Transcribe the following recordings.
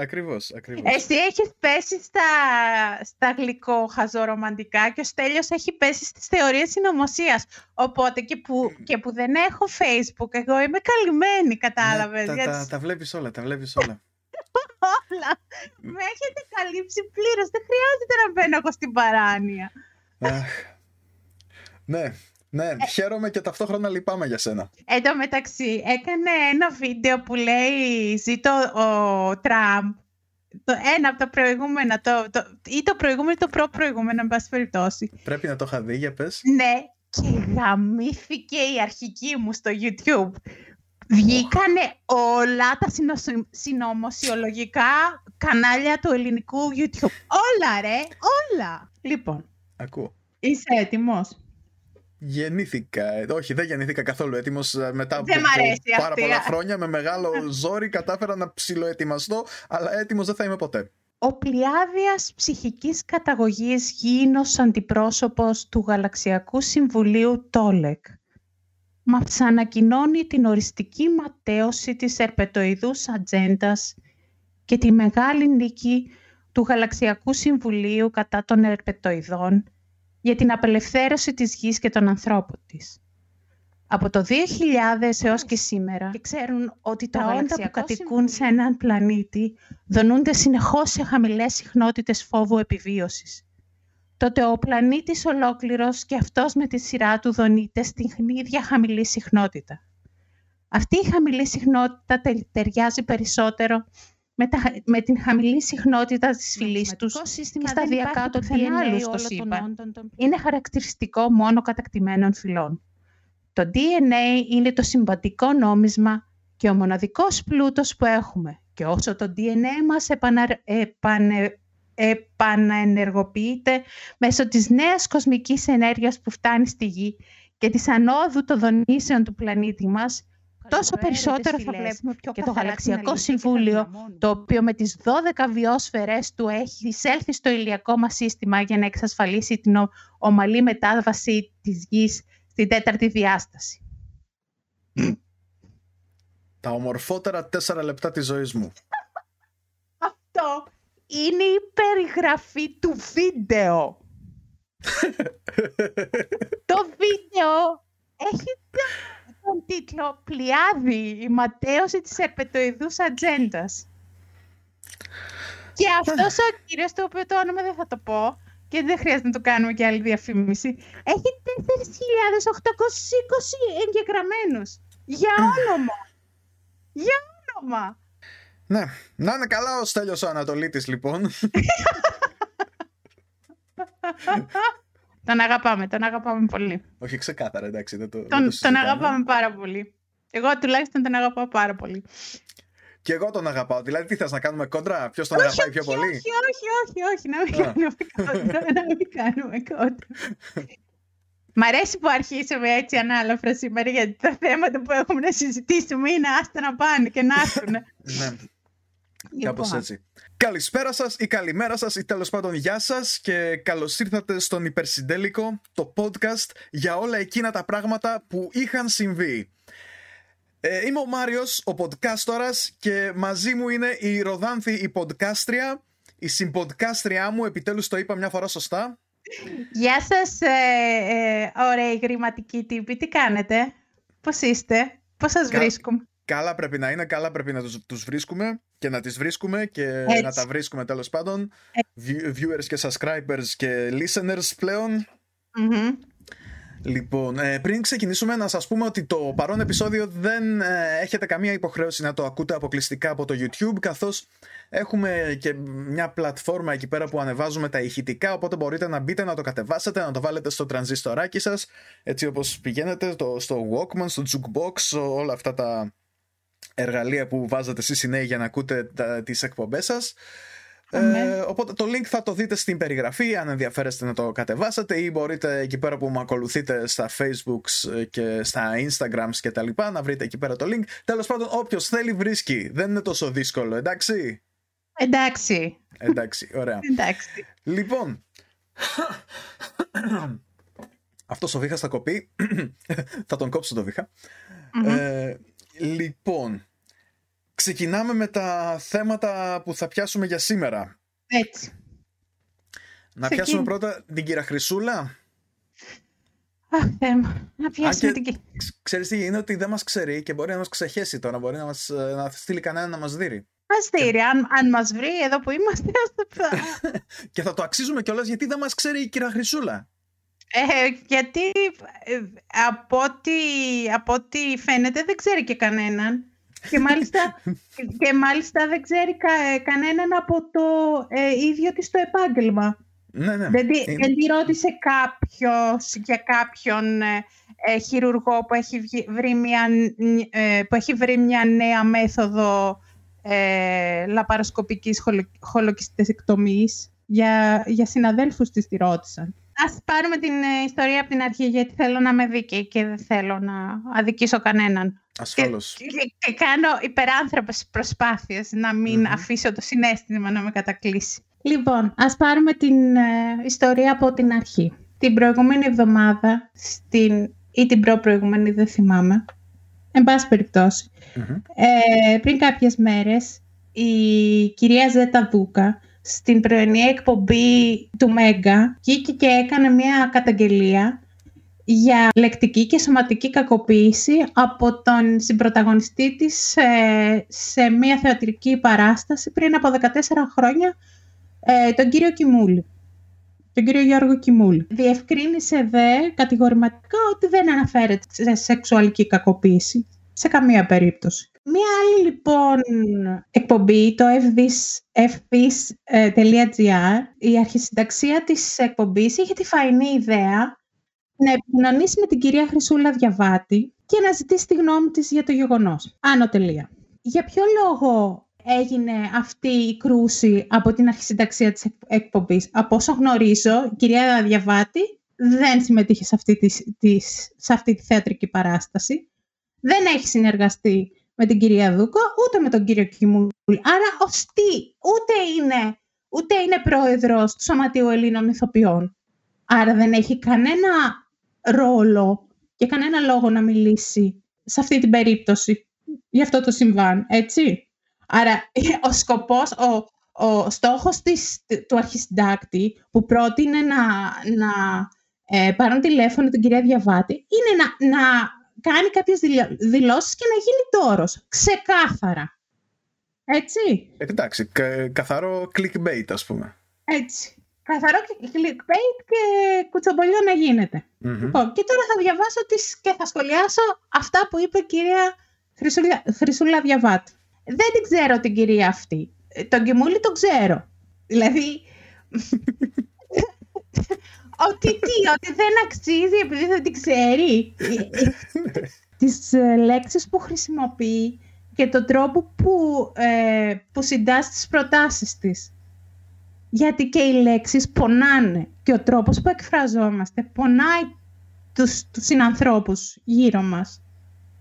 Ακριβώς, ακριβώς. Εσύ έχεις πέσει στα, στα γλυκό χαζορομαντικά και ο Στέλιος έχει πέσει στις θεωρίες συνωμοσίας. Οπότε και που, και που δεν έχω Facebook, εγώ είμαι καλυμμένη, κατάλαβες. Ναι, τα, γιατί τα, τα βλέπεις όλα, τα βλέπεις όλα. όλα με έχετε καλύψει πλήρως. Δεν χρειάζεται να μπαίνω εγώ στην παράνοια. Αχ. ναι, ναι, χαίρομαι και ταυτόχρονα λυπάμαι για σένα. Εν τω μεταξύ, έκανε ένα βίντεο που λέει «Ζήτω ο Τραμπ». Το, ένα από τα προηγούμενα, το, το, ή το προηγούμενο ή το προ-προηγούμενο, εν πάση περιπτώσει. Πρέπει να το είχα δει, για πες. Ναι, και γαμήθηκε η αρχική μου στο YouTube. Βγήκανε όλα τα συνοσ- συνωμοσιολογικά κανάλια του ελληνικού YouTube. Όλα ρε, όλα. Λοιπόν, Ακούω. είσαι έτοιμος; Γεννήθηκα. ε, Όχι, δεν γεννήθηκα καθόλου έτοιμος. Μετά από Δεν μ' αρέσει πάρα αυτή. πολλά χρόνια με μεγάλο ζόρι κατάφερα να ψιλοετοιμαστώ, αλλά έτοιμος δεν θα είμαι ποτέ. Ο Πλιάδιας ψυχικής καταγωγής γίνος αντιπρόσωπος του Γαλαξιακού Συμβουλίου Τόλεκ. Μας ανακοινώνει την οριστική ματέωση της ερπετοειδούς ατζέντας και τη μεγάλη νίκη του Γαλαξιακού Συμβουλίου κατά των ερπετοειδών για την απελευθέρωση της γης και των ανθρώπων της. Από το 2000 έως και σήμερα και ξέρουν ότι τα όντα που κατοικούν σε έναν πλανήτη δονούνται συνεχώς σε χαμηλές συχνότητες φόβου επιβίωσης. Τότε ο πλανήτης ολόκληρος και αυτός με τη σειρά του δονείται στην ίδια χαμηλή συχνότητα. Αυτή η χαμηλή συχνότητα τε- ταιριάζει περισσότερο με, τα, με την χαμηλή συχνότητα της φυλής τους και σταδιακά το πουθενά άλλου στο σύμπαν. Είναι χαρακτηριστικό μόνο κατακτημένων φυλών. Το DNA είναι το συμπαντικό νόμισμα και ο μοναδικός πλούτος που έχουμε. Και όσο το DNA μας επανα, επανε, επαναενεργοποιείται μέσω της νέας κοσμικής ενέργειας που φτάνει στη Γη και της ανόδου των δονήσεων του πλανήτη μας, τόσο περισσότερο θα βλέπουμε και το Γαλαξιακό Συμβούλιο, το οποίο με τις 12 βιόσφαιρες του έχει εισέλθει στο ηλιακό μας σύστημα για να εξασφαλίσει την ο- ομαλή μετάβαση της Γης στην τέταρτη διάσταση. Τα ομορφότερα τέσσερα λεπτά της ζωής μου. Αυτό είναι η περιγραφή του βίντεο. Το βίντεο έχει το- τον τίτλο «Πλιάδη, η ματέωση της ερπετοειδούς ατζέντας. Και αυτός ο κύριος, το οποίο το όνομα δεν θα το πω, και δεν χρειάζεται να το κάνουμε και άλλη διαφήμιση, έχει 4.820 εγγεγραμμένους. Για όνομα. Για όνομα. Ναι, να είναι καλά ο Στέλιος ο Ανατολίτης λοιπόν. Τον αγαπάμε, τον αγαπάμε πολύ. Όχι ξεκάθαρα, εντάξει, δεν το, δεν Τον, το τον συζητάμε. αγαπάμε πάρα πολύ. Εγώ τουλάχιστον τον αγαπάω πάρα πολύ. Και εγώ τον αγαπάω. Δηλαδή, τι θες να κάνουμε κόντρα, ποιος τον όχι, αγαπάει πιο όχι, πολύ; όχι, όχι, όχι, όχι, να μην Α. κάνουμε κόντρα, να μην κάνουμε κόντρα. Μ' αρέσει που αρχίσαμε έτσι ανάλαφρα σήμερα, γιατί τα θέματα που έχουμε να συζητήσουμε είναι άστα να πάνε και να έρθουν. ναι, κάπως Λοιπόν, έτσι. Καλησπέρα σας ή καλημέρα σας ή τέλος πάντων γεια σας και καλώς ήρθατε στον Υπερσυντέλικο, το podcast για όλα εκείνα τα πράγματα που είχαν συμβεί. Ε, είμαι ο Μάριος, ο podcastορας και μαζί μου είναι η Ροδάνθη η podcastρια, η συμπodcastριά μου, επιτέλους το είπα μια φορά σωστά. Γεια σας, ε, ε, ωραίοι γρηματικοί τύποι, τι κάνετε, πώς είστε, πώς σας Κα- βρίσκουμε; Καλά πρέπει να είναι, καλά πρέπει να τους, τους βρίσκουμε και να τις βρίσκουμε και Έτσι. να τα βρίσκουμε τέλος πάντων. View- Viewers και subscribers και listeners πλέον. Μμμ. Λοιπόν, ε, πριν ξεκινήσουμε να σας πούμε ότι το παρόν επεισόδιο δεν ε, έχετε καμία υποχρέωση να το ακούτε αποκλειστικά από το YouTube καθώς έχουμε και μια πλατφόρμα εκεί πέρα που ανεβάζουμε τα ηχητικά οπότε μπορείτε να μπείτε να το κατεβάσετε, να το βάλετε στο τρανζίστοράκι σας έτσι όπως πηγαίνετε το, στο Walkman, στο Jukebox, όλα αυτά τα εργαλεία που βάζετε εσείς οι νέοι για να ακούτε τα, τις εκπομπές σας. Ε, οπότε το link θα το δείτε στην περιγραφή αν ενδιαφέρεστε να το κατεβάσετε ή μπορείτε εκεί πέρα που με ακολουθείτε στα facebook και στα instagrams και τα λοιπά να βρείτε εκεί πέρα το link. Τέλος πάντων όποιος θέλει βρίσκει. Δεν είναι τόσο δύσκολο, εντάξει; Εντάξει, Εντάξει, ωραία. εντάξει. Λοιπόν, αυτός ο Βίχας θα κοπεί. θα τον κόψω το Βίχα. Μμμ. Ε, λοιπόν, ξεκινάμε με τα θέματα που θα πιάσουμε για σήμερα. Έτσι. Να πιάσουμε πρώτα την κύρα Χρυσούλα. Αχ, θέμα. Να πιάσουμε την κύρα. Ξέρεις τι είναι ότι δεν μας ξέρει και μπορεί να μας ξεχέσει τώρα, μπορεί να, μας, ε, να στείλει κανένα να μας δει. Ας δει, αν, αν μας βρει εδώ που είμαστε, ας το Και θα το αξίζουμε κιόλας γιατί δεν μας ξέρει η κύρα Χρυσούλα. Ε, γιατί ε, από, ό,τι, από ό,τι φαίνεται δεν ξέρει και κανέναν. Και μάλιστα, και μάλιστα δεν ξέρει κα, κανέναν από το ε, ίδιο της το επάγγελμα. Ναι, ναι. Δεν, δεν τη ρώτησε κάποιος για κάποιον ε, ε, χειρουργό που έχει, βρει μια, ε, που έχει βρει μια νέα μέθοδο ε, λαπαροσκοπικής χολοκυστεκτομής. Για, για συναδέλφους της τη ρώτησαν. Ας πάρουμε την ε, ιστορία από την αρχή γιατί θέλω να είμαι δίκαιη και δεν θέλω να αδικήσω κανέναν. Ασφαλώς. Και, και, κάνω υπεράνθρωπες προσπάθειες να μην αφήσω το συνέστημα να με κατακλείσει. Λοιπόν, ας πάρουμε την ε, ιστορία από την αρχή. Την προηγούμενη εβδομάδα, στην, ή την προ-προηγούμενη, δεν θυμάμαι, εν πάση ε, πριν κάποιες μέρες, η κυρία Ζέτα Δούκα στην πρωινή εκπομπή του Μέγκα βγήκε και έκανε μια καταγγελία για λεκτική και σωματική κακοποίηση από τον συμπροταγωνιστή της σε μια θεατρική παράσταση πριν από 14 χρόνια, ε, τον κύριο Κιμούλη. Τον κύριο Γιώργο Κιμούλη. Διευκρίνησε δε κατηγορηματικά ότι δεν αναφέρεται σε σεξουαλική κακοποίηση σε καμία περίπτωση. Μία άλλη λοιπόν εκπομπή, το fbis.gr, η αρχισυνταξία της εκπομπής είχε τη φαϊνή ιδέα να επικοινωνήσει με την κυρία Χρυσούλα Διαβάτη και να ζητήσει τη γνώμη της για το γεγονός. Άνω τελεία. Για ποιο λόγο έγινε αυτή η κρούση από την αρχισυνταξία της εκπομπής; Από όσο γνωρίζω, η κυρία Διαβάτη δεν συμμετείχε σε αυτή της, σε αυτή τη θεατρική παράσταση. Δεν έχει συνεργαστεί με την κυρία Δούκο, ούτε με τον κύριο Κιμούλη. Άρα ωστί, ούτε είναι, ούτε είναι πρόεδρος του Σωματείου Ελλήνων Ηθοποιών. Άρα δεν έχει κανένα ρόλο και κανένα λόγο να μιλήσει σε αυτή την περίπτωση για αυτό το συμβάν, έτσι. Άρα ο σκοπός, ο, ο στόχος της, του αρχισυντάκτη που πρότεινε να, να ε, πάρουν τηλέφωνο την κυρία Διαβάτη είναι να, να κάνει κάποιες δηλώσεις και να γίνει τόρος. Ξεκάθαρα. Έτσι. Ε, εντάξει, καθαρό clickbait ας πούμε. Έτσι. Καθαρό clickbait και κουτσομπολιό να γίνεται. Λοιπόν, και τώρα θα διαβάσω τις και θα σχολιάσω αυτά που είπε η κυρία Χρυσούλα, Χρυσούλα Διαβάτη. Δεν την ξέρω την κυρία αυτή. Ε, τον Κιμούλη τον ξέρω. Δηλαδή, ότι τι, ότι δεν αξίζει επειδή δεν την ξέρει. Τις ε, λέξεις που χρησιμοποιεί και τον τρόπο που, ε, που συντάσσει τις προτάσεις της. Γιατί και οι λέξεις πονάνε και ο τρόπος που εκφραζόμαστε πονάει τους, τους συνανθρώπους γύρω μας.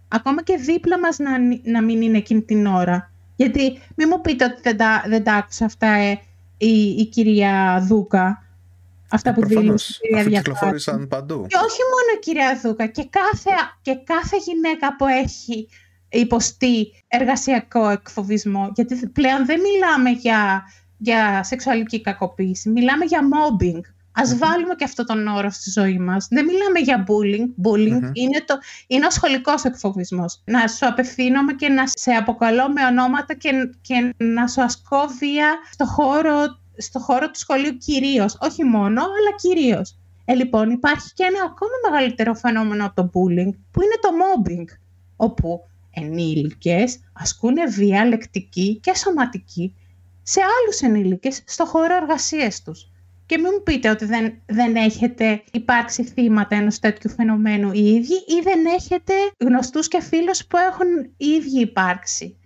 Ακόμα και δίπλα μας να, να μην είναι εκείνη την ώρα. Γιατί μην μου πείτε ότι δεν τα, δεν τα άκουσα αυτά ε, η, η κυρία Δούκα Αυτά που δήλωσε η κυρία κυκλοφόρησαν παντού. Και όχι μόνο η κυρία Δούκα, και κάθε, και κάθε γυναίκα που έχει υποστεί εργασιακό εκφοβισμό, γιατί πλέον δεν μιλάμε για, για σεξουαλική κακοποίηση, μιλάμε για mobbing. Ας βάλουμε και αυτό τον όρο στη ζωή μας. Δεν μιλάμε για bullying. Bullying είναι, το, είναι ο σχολικός εκφοβισμός. Να σου απευθύνομαι και να σε αποκαλώ με ονόματα και, και να σου ασκώ βία στο χώρο στο χώρο του σχολείου κυρίως, όχι μόνο, αλλά κυρίως. Ε, λοιπόν, υπάρχει και ένα ακόμα μεγαλύτερο φαινόμενο από το bullying, που είναι το mobbing, όπου ενήλικες ασκούν βία λεκτική και σωματική σε άλλους ενήλικες στο χώρο εργασίας τους. Και μην μου πείτε ότι δεν, δεν έχετε υπάρξει θύματα ενός τέτοιου φαινομένου οι ίδιοι ή δεν έχετε γνωστούς και φίλους που έχουν οι ίδιοι υπάρξει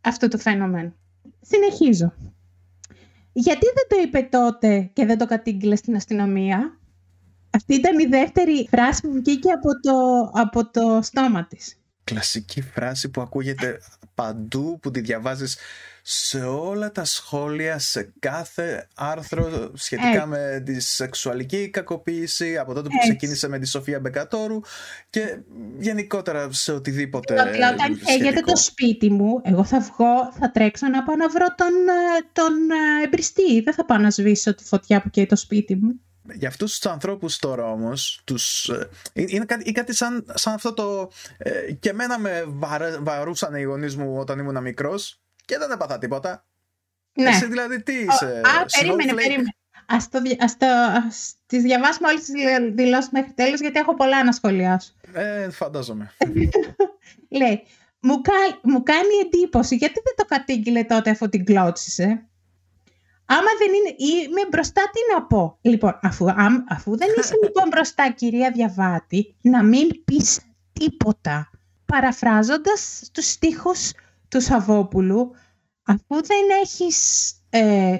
αυτού του φαινομένου. Συνεχίζω. Γιατί δεν το είπε τότε και δεν το κατήγγειλε στην αστυνομία; Αυτή ήταν η δεύτερη φράση που βγήκε από το, από το στόμα της. Κλασική φράση που ακούγεται παντού, που τη διαβάζεις σε όλα τα σχόλια, σε κάθε άρθρο σχετικά με τη σεξουαλική κακοποίηση από τότε που ξεκίνησε με τη Σοφία Μπεκατόρου και γενικότερα σε οτιδήποτε Ότι όταν καίγεται το σπίτι μου, εγώ θα βγω, θα τρέξω να πάω να βρω τον, ε, τον ε, εμπριστή. Δεν θα πάω να σβήσω τη φωτιά που καίει το σπίτι μου. Για αυτούς τους ανθρώπους τώρα όμως, τους, ε, είναι κάτι, κάτι σαν, σαν αυτό το. Ε, και εμένα με βαρούσαν οι γονείς μου όταν ήμουν μικρός και δεν έπαθα τίποτα. Ναι. Εσύ δηλαδή τι είσαι. Α, περίμενε, περίμενε. Ας, το, ας, το, ας τις διαβάσουμε όλες τις δηλώσεις μέχρι τέλος γιατί έχω πολλά να σχολιάσω. Ε, φαντάζομαι. Λέει, μου, μου κάνει εντύπωση γιατί δεν το κατήγγειλε τότε αφού την κλώτσισε; Άμα δεν είναι, είμαι μπροστά, τι να πω; Λοιπόν, αφού, αφού δεν είσαι λοιπόν μπροστά, κυρία Διαβάτη, να μην πεις τίποτα. Παραφράζοντας τους στίχους του Σαββόπουλου, αφού δεν έχεις ε,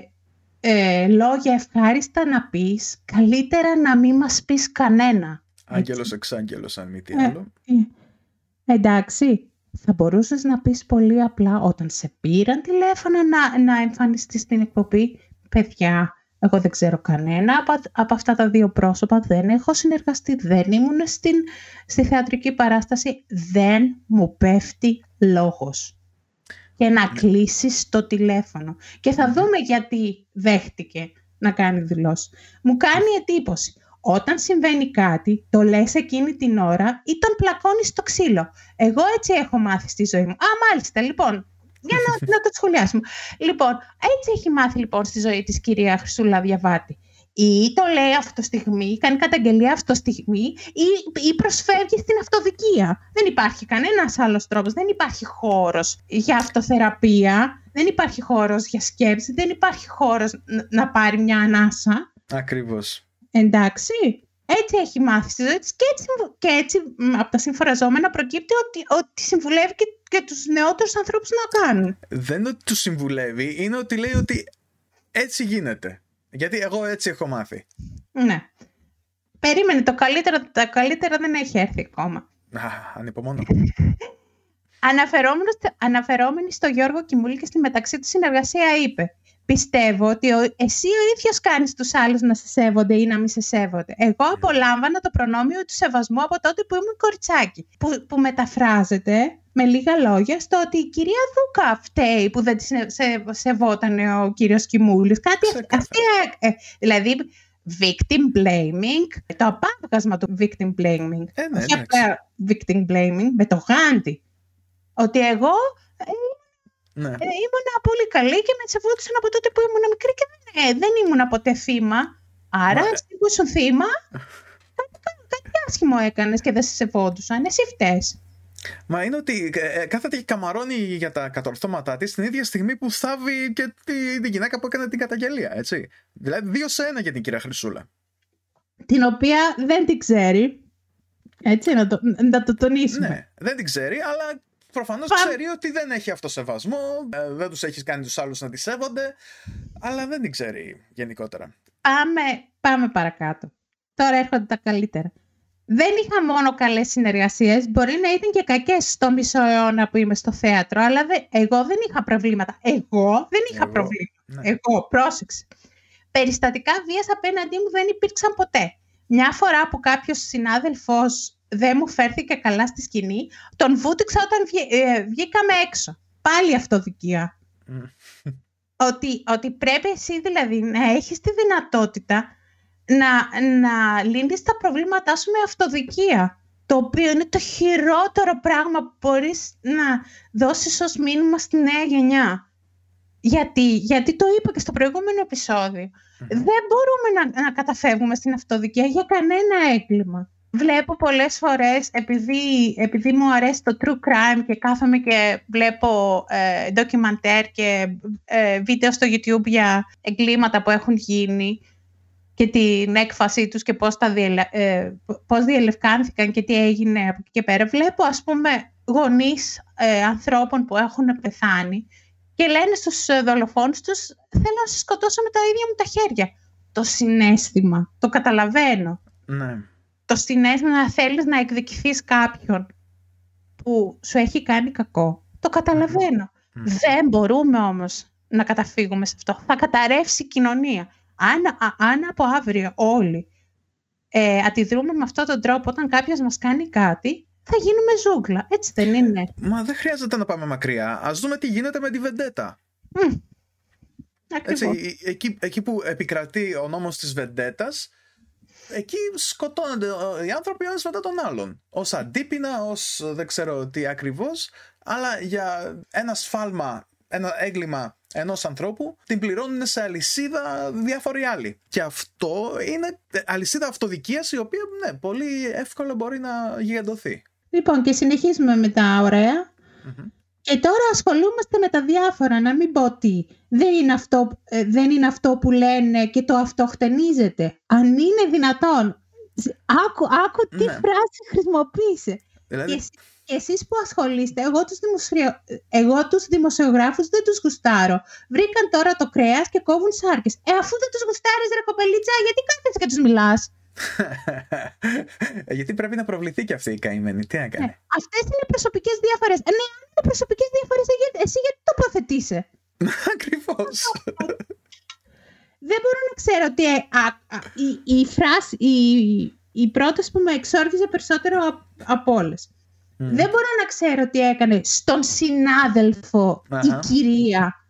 ε, λόγια ευχάριστα να πεις, καλύτερα να μην μας πεις κανένα. Άγγελος εξάγγελος, αν μη τι ε, άλλο. Ε, εντάξει, θα μπορούσες να πεις πολύ απλά όταν σε πήραν τηλέφωνο να, να εμφανιστείς στην εκπομπή. Παιδιά, εγώ δεν ξέρω κανένα από, από αυτά τα δύο πρόσωπα, δεν έχω συνεργαστεί, δεν ήμουν στην, στη θεατρική παράσταση, δεν μου πέφτει λόγος. Και να ναι. κλείσεις το τηλέφωνο. Και θα δούμε γιατί δέχτηκε να κάνει δηλώσεις. Μου κάνει εντύπωση όταν συμβαίνει κάτι, το λες εκείνη την ώρα ή τον πλακώνεις στο ξύλο. Εγώ έτσι έχω μάθει στη ζωή μου. Α, μάλιστα, λοιπόν, για να, να το σχολιάσουμε. Λοιπόν, έτσι έχει μάθει λοιπόν στη ζωή της κυρία Χρυσούλα Διαβάτη. Ή το λέει αυτό στιγμή, κάνει καταγγελία αυτό στιγμή ή, ή προσφεύγει στην αυτοδικία. Δεν υπάρχει κανένας άλλος τρόπος, δεν υπάρχει χώρος για αυτοθεραπεία, δεν υπάρχει χώρος για σκέψη, δεν υπάρχει χώρος να πάρει μια ανάσα. Ακριβώς. Εντάξει. Έτσι έχει μάθει στη ζωή της και έτσι, και έτσι από τα συμφοραζόμενα προκύπτει ότι, ότι συμβουλεύει και, και τους νεότερους ανθρώπους να κάνουν. Δεν είναι ότι τους συμβουλεύει, είναι ότι λέει ότι έτσι γίνεται. Γιατί εγώ έτσι έχω μάθει. Ναι. Περίμενε, το καλύτερο, το καλύτερο δεν έχει έρθει ακόμα. Α, ανυπομονώ. Αναφερόμενη στο Γιώργο Κιμούλη και στη μεταξύ του συνεργασία είπε πιστεύω ότι εσύ ο ίδιος κάνεις τους άλλους να σε σέβονται ή να μην σε σέβονται. Εγώ ναι. απολάμβανα το προνόμιο του σεβασμού από τότε που ήμουν κοριτσάκι. Που, που μεταφράζεται με λίγα λόγια στο ότι η κυρία Δούκα φταίει που δεν τη σε, σεβόταν ο κύριος Κιμούλης. Κάτι αυτή, ε, δηλαδή victim blaming, το απάβγασμα του victim blaming. Ε, ναι, Όχι απλά victim blaming, με το γάντι. Ότι εγώ ε, ναι. Ε, ήμουν πολύ καλή και με τσεβόντουσαν από τότε που ήμουν μικρή και δεν, ε, δεν ήμουν ποτέ θύμα. Άρα, Μα... εσύ που ήσουν θύμα, κάτι, άσχημο έκανες και δεν σε σεβόντουσαν. Εσύ φταίς. Μα είναι ότι ε, ε, κάθεται και καμαρώνει για τα κατορθώματά της την ίδια στιγμή που θάβει και τη, τη γυναίκα που έκανε την καταγγελία, έτσι. Δηλαδή δύο σε ένα για την κυρία Χρυσούλα. Την οποία δεν την ξέρει. Έτσι, να το, να το τονίσουμε. Ναι, δεν την ξέρει, αλλά Προφανώς ξέρει ότι δεν έχει αυτοσεβασμό, ε, δεν τους έχεις κάνει τους άλλους να τη σέβονται, αλλά δεν την ξέρει γενικότερα. Πάμε, πάμε παρακάτω. Τώρα έρχονται τα καλύτερα. Δεν είχα μόνο καλές συνεργασίες, μπορεί να ήταν και κακές στο μισό αιώνα που είμαι στο θέατρο, αλλά εγώ δεν είχα προβλήματα. Εγώ δεν είχα προβλήματα. Ναι. Εγώ, πρόσεξε. Περιστατικά βίας απέναντί μου δεν υπήρξαν ποτέ. Μια φορά που κάποιος συνάδελφος δεν μου φέρθηκε καλά στη σκηνή, τον βούτυξα όταν ε, βγήκαμε έξω. Πάλι αυτοδικία. ότι, ότι πρέπει εσύ δηλαδή να έχεις τη δυνατότητα να, να λύνεις τα προβλήματά σου με αυτοδικία. Το οποίο είναι το χειρότερο πράγμα που μπορείς να δώσεις ως μήνυμα στη νέα γενιά. Γιατί, γιατί το είπα και στο προηγούμενο Δεν μπορούμε να, να καταφεύγουμε στην αυτοδικία για κανένα έγκλημα βλέπω πολλές φορές, επειδή, επειδή μου αρέσει το true crime και κάθομαι και βλέπω ε, ντοκιμαντέρ και ε, βίντεο στο YouTube για εγκλήματα που έχουν γίνει και την έκφασή τους και πώς, τα διελε, ε, πώς διελευκάνθηκαν και τι έγινε από εκεί και πέρα. Βλέπω, ας πούμε, γονείς ε, ανθρώπων που έχουν πεθάνει και λένε στους δολοφόνους τους «Θέλω να σε σκοτώσω με τα ίδια μου τα χέρια». Το συνέστημα, το καταλαβαίνω. Ναι το συνέστημα να θέλεις να εκδικηθείς κάποιον που σου έχει κάνει κακό. Το καταλαβαίνω. Δεν μπορούμε όμως να καταφύγουμε σε αυτό. Θα καταρρεύσει η κοινωνία. Αν, αν από αύριο όλοι ε, αντιδρούμε με αυτόν τον τρόπο όταν κάποιος μας κάνει κάτι, θα γίνουμε ζούγκλα. Έτσι δεν είναι. Μα δεν χρειάζεται να πάμε μακριά. Ας δούμε τι γίνεται με τη Βεντέτα. Mm. Έτσι, εκεί, εκεί που επικρατεί ο νόμος της Βεντέτας, εκεί σκοτώνονται οι άνθρωποι ένας μετά τον άλλον. Ως αντίπεινα, ως δεν ξέρω τι ακριβώς, αλλά για ένα σφάλμα, ένα έγκλημα ενός ανθρώπου, την πληρώνουν σε αλυσίδα διάφοροι άλλοι. Και αυτό είναι αλυσίδα αυτοδικίας η οποία ναι, πολύ εύκολα μπορεί να γιγαντωθεί. Λοιπόν, και συνεχίζουμε με τα ωραια Και τώρα ασχολούμαστε με τα διάφορα, να μην πω ότι δεν είναι αυτό, ε, δεν είναι αυτό που λένε και το αυτοχτενίζεται. Αν είναι δυνατόν, άκου, άκου τι ναι. φράση χρησιμοποίησε. Δηλαδή και εσείς που ασχολείστε, εγώ τους, δημοσιο... εγώ τους δημοσιογράφους δεν τους γουστάρω. Βρήκαν τώρα το κρέας και κόβουν σάρκες. Ε, αφού δεν τους γουστάρεις ρε κοπελίτσα, γιατί κάθεσαι και τους μιλάς; Ε, γιατί πρέπει να προβληθεί και αυτή η καημένη. Τι να κάνει; Ναι. Αυτές είναι προσωπικές διαφορές. Ε, ναι, αν είναι προσωπικές διαφορές, ε, εσύ γιατί το προθετείσαι; Ακριβώς. δεν μπορώ να ξέρω ότι η, η φράση, η, η πρόταση που με εξόργησε περισσότερο από όλες δεν μπορώ να ξέρω τι έκανε στον συνάδελφο η κυρία.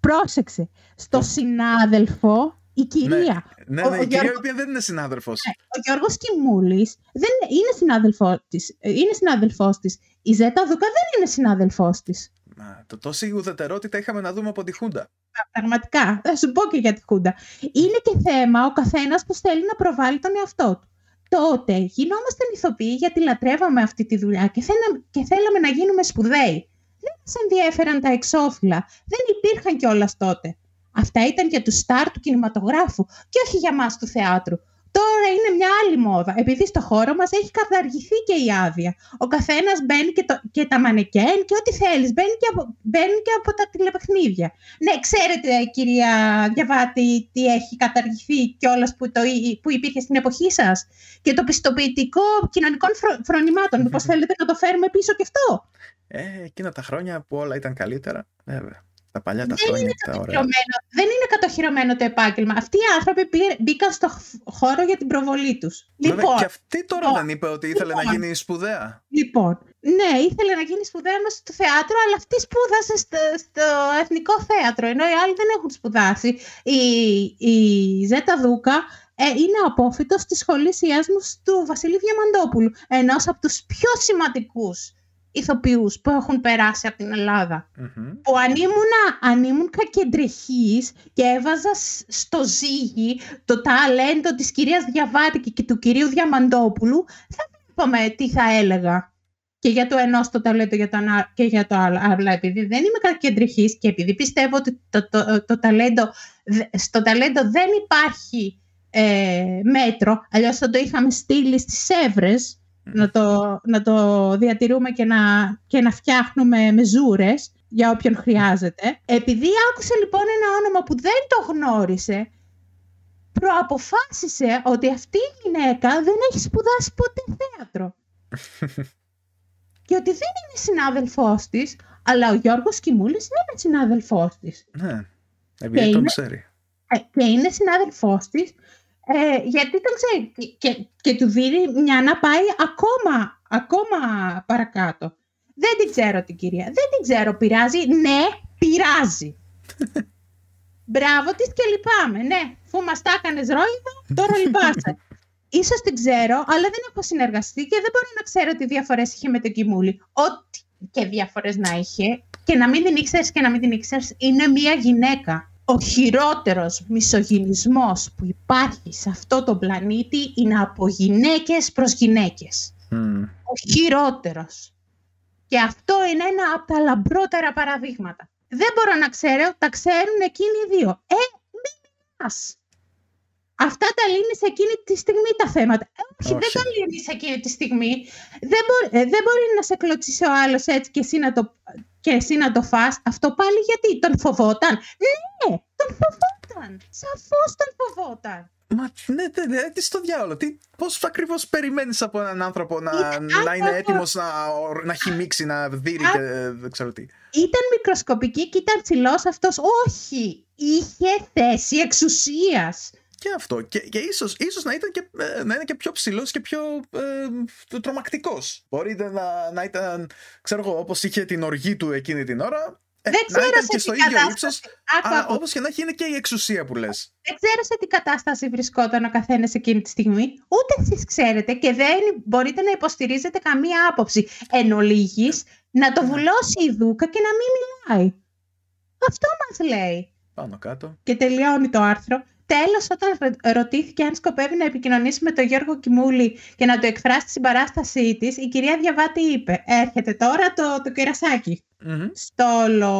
Πρόσεξε. Στο συνάδελφο η κυρία. Ναι, ναι, ναι η κυρία η οποία δεν είναι συνάδελφος. Ναι, ο Γιώργος Κιμούλης δεν είναι συνάδελφός της. Είναι συνάδελφός της. Η Ζέτα Δούκα δεν είναι συνάδελφός της. Μα, το τόση ουδετερότητα είχαμε να δούμε από τη Χούντα. Πραγματικά. Θα σου πω και για τη Χούντα. Είναι και θέμα ο καθένας που θέλει να προβάλλει τον εαυτό του τότε γινόμασταν ηθοποιοί γιατί λατρεύαμε αυτή τη δουλειά και, θέλαμε, και θέλαμε να γίνουμε σπουδαίοι. Δεν μας ενδιαφέραν τα εξώφυλλα. Δεν υπήρχαν κιόλας τότε. Αυτά ήταν για τους στάρ του κινηματογράφου και όχι για μας του θεάτρου. Τώρα είναι μια άλλη μόδα, επειδή στο χώρο μας έχει καταργηθεί και η άδεια. Ο καθένας μπαίνει και, το, και τα μανεκέν και ό,τι θέλεις, μπαίνει και, από, μπαίνει και από τα τηλεπαιχνίδια. Ναι, ξέρετε κυρία Διαβάτη τι έχει καταργηθεί κιόλας που, το, που υπήρχε στην εποχή σας; Και το πιστοποιητικό κοινωνικών φρο, φρονημάτων. Μήπως θέλετε να το φέρουμε πίσω και αυτό; Ε, εκείνα τα χρόνια που όλα ήταν καλύτερα, βέβαια. Τα παλιά τα δεν χρόνια. Είναι δεν είναι κατοχυρωμένο το επάγγελμα. Αυτοί οι άνθρωποι μπήκαν στο χώρο για την προβολή τους. Λοιπόν, και αυτή τώρα λοιπόν, δεν είπε ότι ήθελε να λοιπόν. γίνει σπουδαία. Λοιπόν, ναι, ήθελε να γίνει σπουδαία μέσα στο θέατρο, αλλά αυτή σπούδασε στο, στο Εθνικό Θέατρο, ενώ οι άλλοι δεν έχουν σπουδάσει. Η, η Ζέτα Δούκα ε, είναι απόφυτος της σχολής Ιάσμου του Βασιλή Διαμαντόπουλου, ενός από τους πιο σημαντικούς ηθοποιούς που έχουν περάσει από την ελλαδα Που αν ήμουν, αν ήμουν κακεντρεχής και έβαζα στο ζύγι το ταλέντο της κυρίας Διαβάτικη και του κυρίου Διαμαντόπουλου, θα βλέπαμε τι θα έλεγα. Και για το ενός το ταλέντο για το, και για το άλλο. Αλλά επειδή δεν είμαι κακεντρεχής και επειδή πιστεύω ότι το, το, το, ταλέντο, στο ταλέντο δεν υπάρχει ε, μέτρο, αλλιώς θα το είχαμε στείλει στις Εύρες, να το, να το διατηρούμε και να, και να φτιάχνουμε μεζούρες για όποιον χρειάζεται. Επειδή άκουσε λοιπόν ένα όνομα που δεν το γνώρισε, προαποφάσισε ότι αυτή η γυναίκα δεν έχει σπουδάσει ποτέ θέατρο. και ότι δεν είναι συνάδελφός της, αλλά ο Γιώργος Κιμούλης είναι συνάδελφός της. Ναι, επειδή τον ξέρει. Ε, και είναι συνάδελφός της ε, γιατί τον ξέρει και, και, του δίνει μια να πάει ακόμα, ακόμα παρακάτω. Δεν την ξέρω την κυρία. Δεν την ξέρω. Πειράζει. Ναι, πειράζει. Μπράβο της και λυπάμαι. Ναι, αφού μας τα έκανες ρόλο, τώρα λυπάσαι. Ίσως την ξέρω, αλλά δεν έχω συνεργαστεί και δεν μπορώ να ξέρω τι διαφορές είχε με τον Κιμούλη. Ό,τι και διαφορές να είχε και να μην την ήξερες και να μην την ήξερες, είναι μια γυναίκα ο χειρότερος μισογυνισμός που υπάρχει σε αυτό το πλανήτη είναι από γυναίκες προς γυναίκες. Ο χειρότερος. Και αυτό είναι ένα από τα λαμπρότερα παραδείγματα. Δεν μπορώ να ξέρω, τα ξέρουν εκείνοι οι δύο. Ε, μην μιλάς. Αυτά τα λύνει σε εκείνη τη στιγμή τα θέματα. Ε, όχι, δεν τα λύνεις σε εκείνη τη στιγμή. Δεν μπορεί, ε, δεν μπορεί να σε κλωτσίσει ο άλλος έτσι και εσύ να το και εσύ να το φας, αυτό πάλι γιατί τον φοβόταν. Ναι, τον φοβόταν. φοβόταν. Σαφώς τον φοβόταν. Μα ναι, ναι, ναι, τι στο διάολο. Τι, πώς ακριβώς περιμένεις από έναν άνθρωπο να, να είναι έτοιμος να, να χυμίξει, να δείρει και δεν ξέρω τι. Ήταν μικροσκοπική και ήταν ψηλός αυτός. Όχι, είχε θέση εξουσίας. Και αυτό. Και, και ίσως, ίσως να, ήταν και, ε, να είναι και πιο ψηλός και πιο ε, τρομακτικός. Μπορεί να, να ήταν, ξέρω εγώ, όπως είχε την οργή του εκείνη την ώρα, ε, δεν ξέρω να ήταν σε και τι στο ίδιο κατάσταση... ύψος. Άκου, Αλλά άκου. όπως και να έχει, είναι και η εξουσία που λες. Δεν ξέρω σε τι κατάσταση βρισκόταν ο καθένας εκείνη τη στιγμή. Ούτε εσείς ξέρετε και δεν μπορείτε να υποστηρίζετε καμία άποψη. Εν ολίγης, να το βουλώσει η Δούκα και να μην μιλάει. Αυτό μας λέει. Πάνω κάτω. Και τελειώνει το άρθρο. Τέλος, όταν ρω- ρωτήθηκε αν σκοπεύει να επικοινωνήσει με τον Γιώργο Κιμούλη και να του εκφράσει τη συμπαράστασή της, η κυρία Διαβάτη είπε «Έρχεται τώρα το, το κερασάκι Μμμ. στο όλο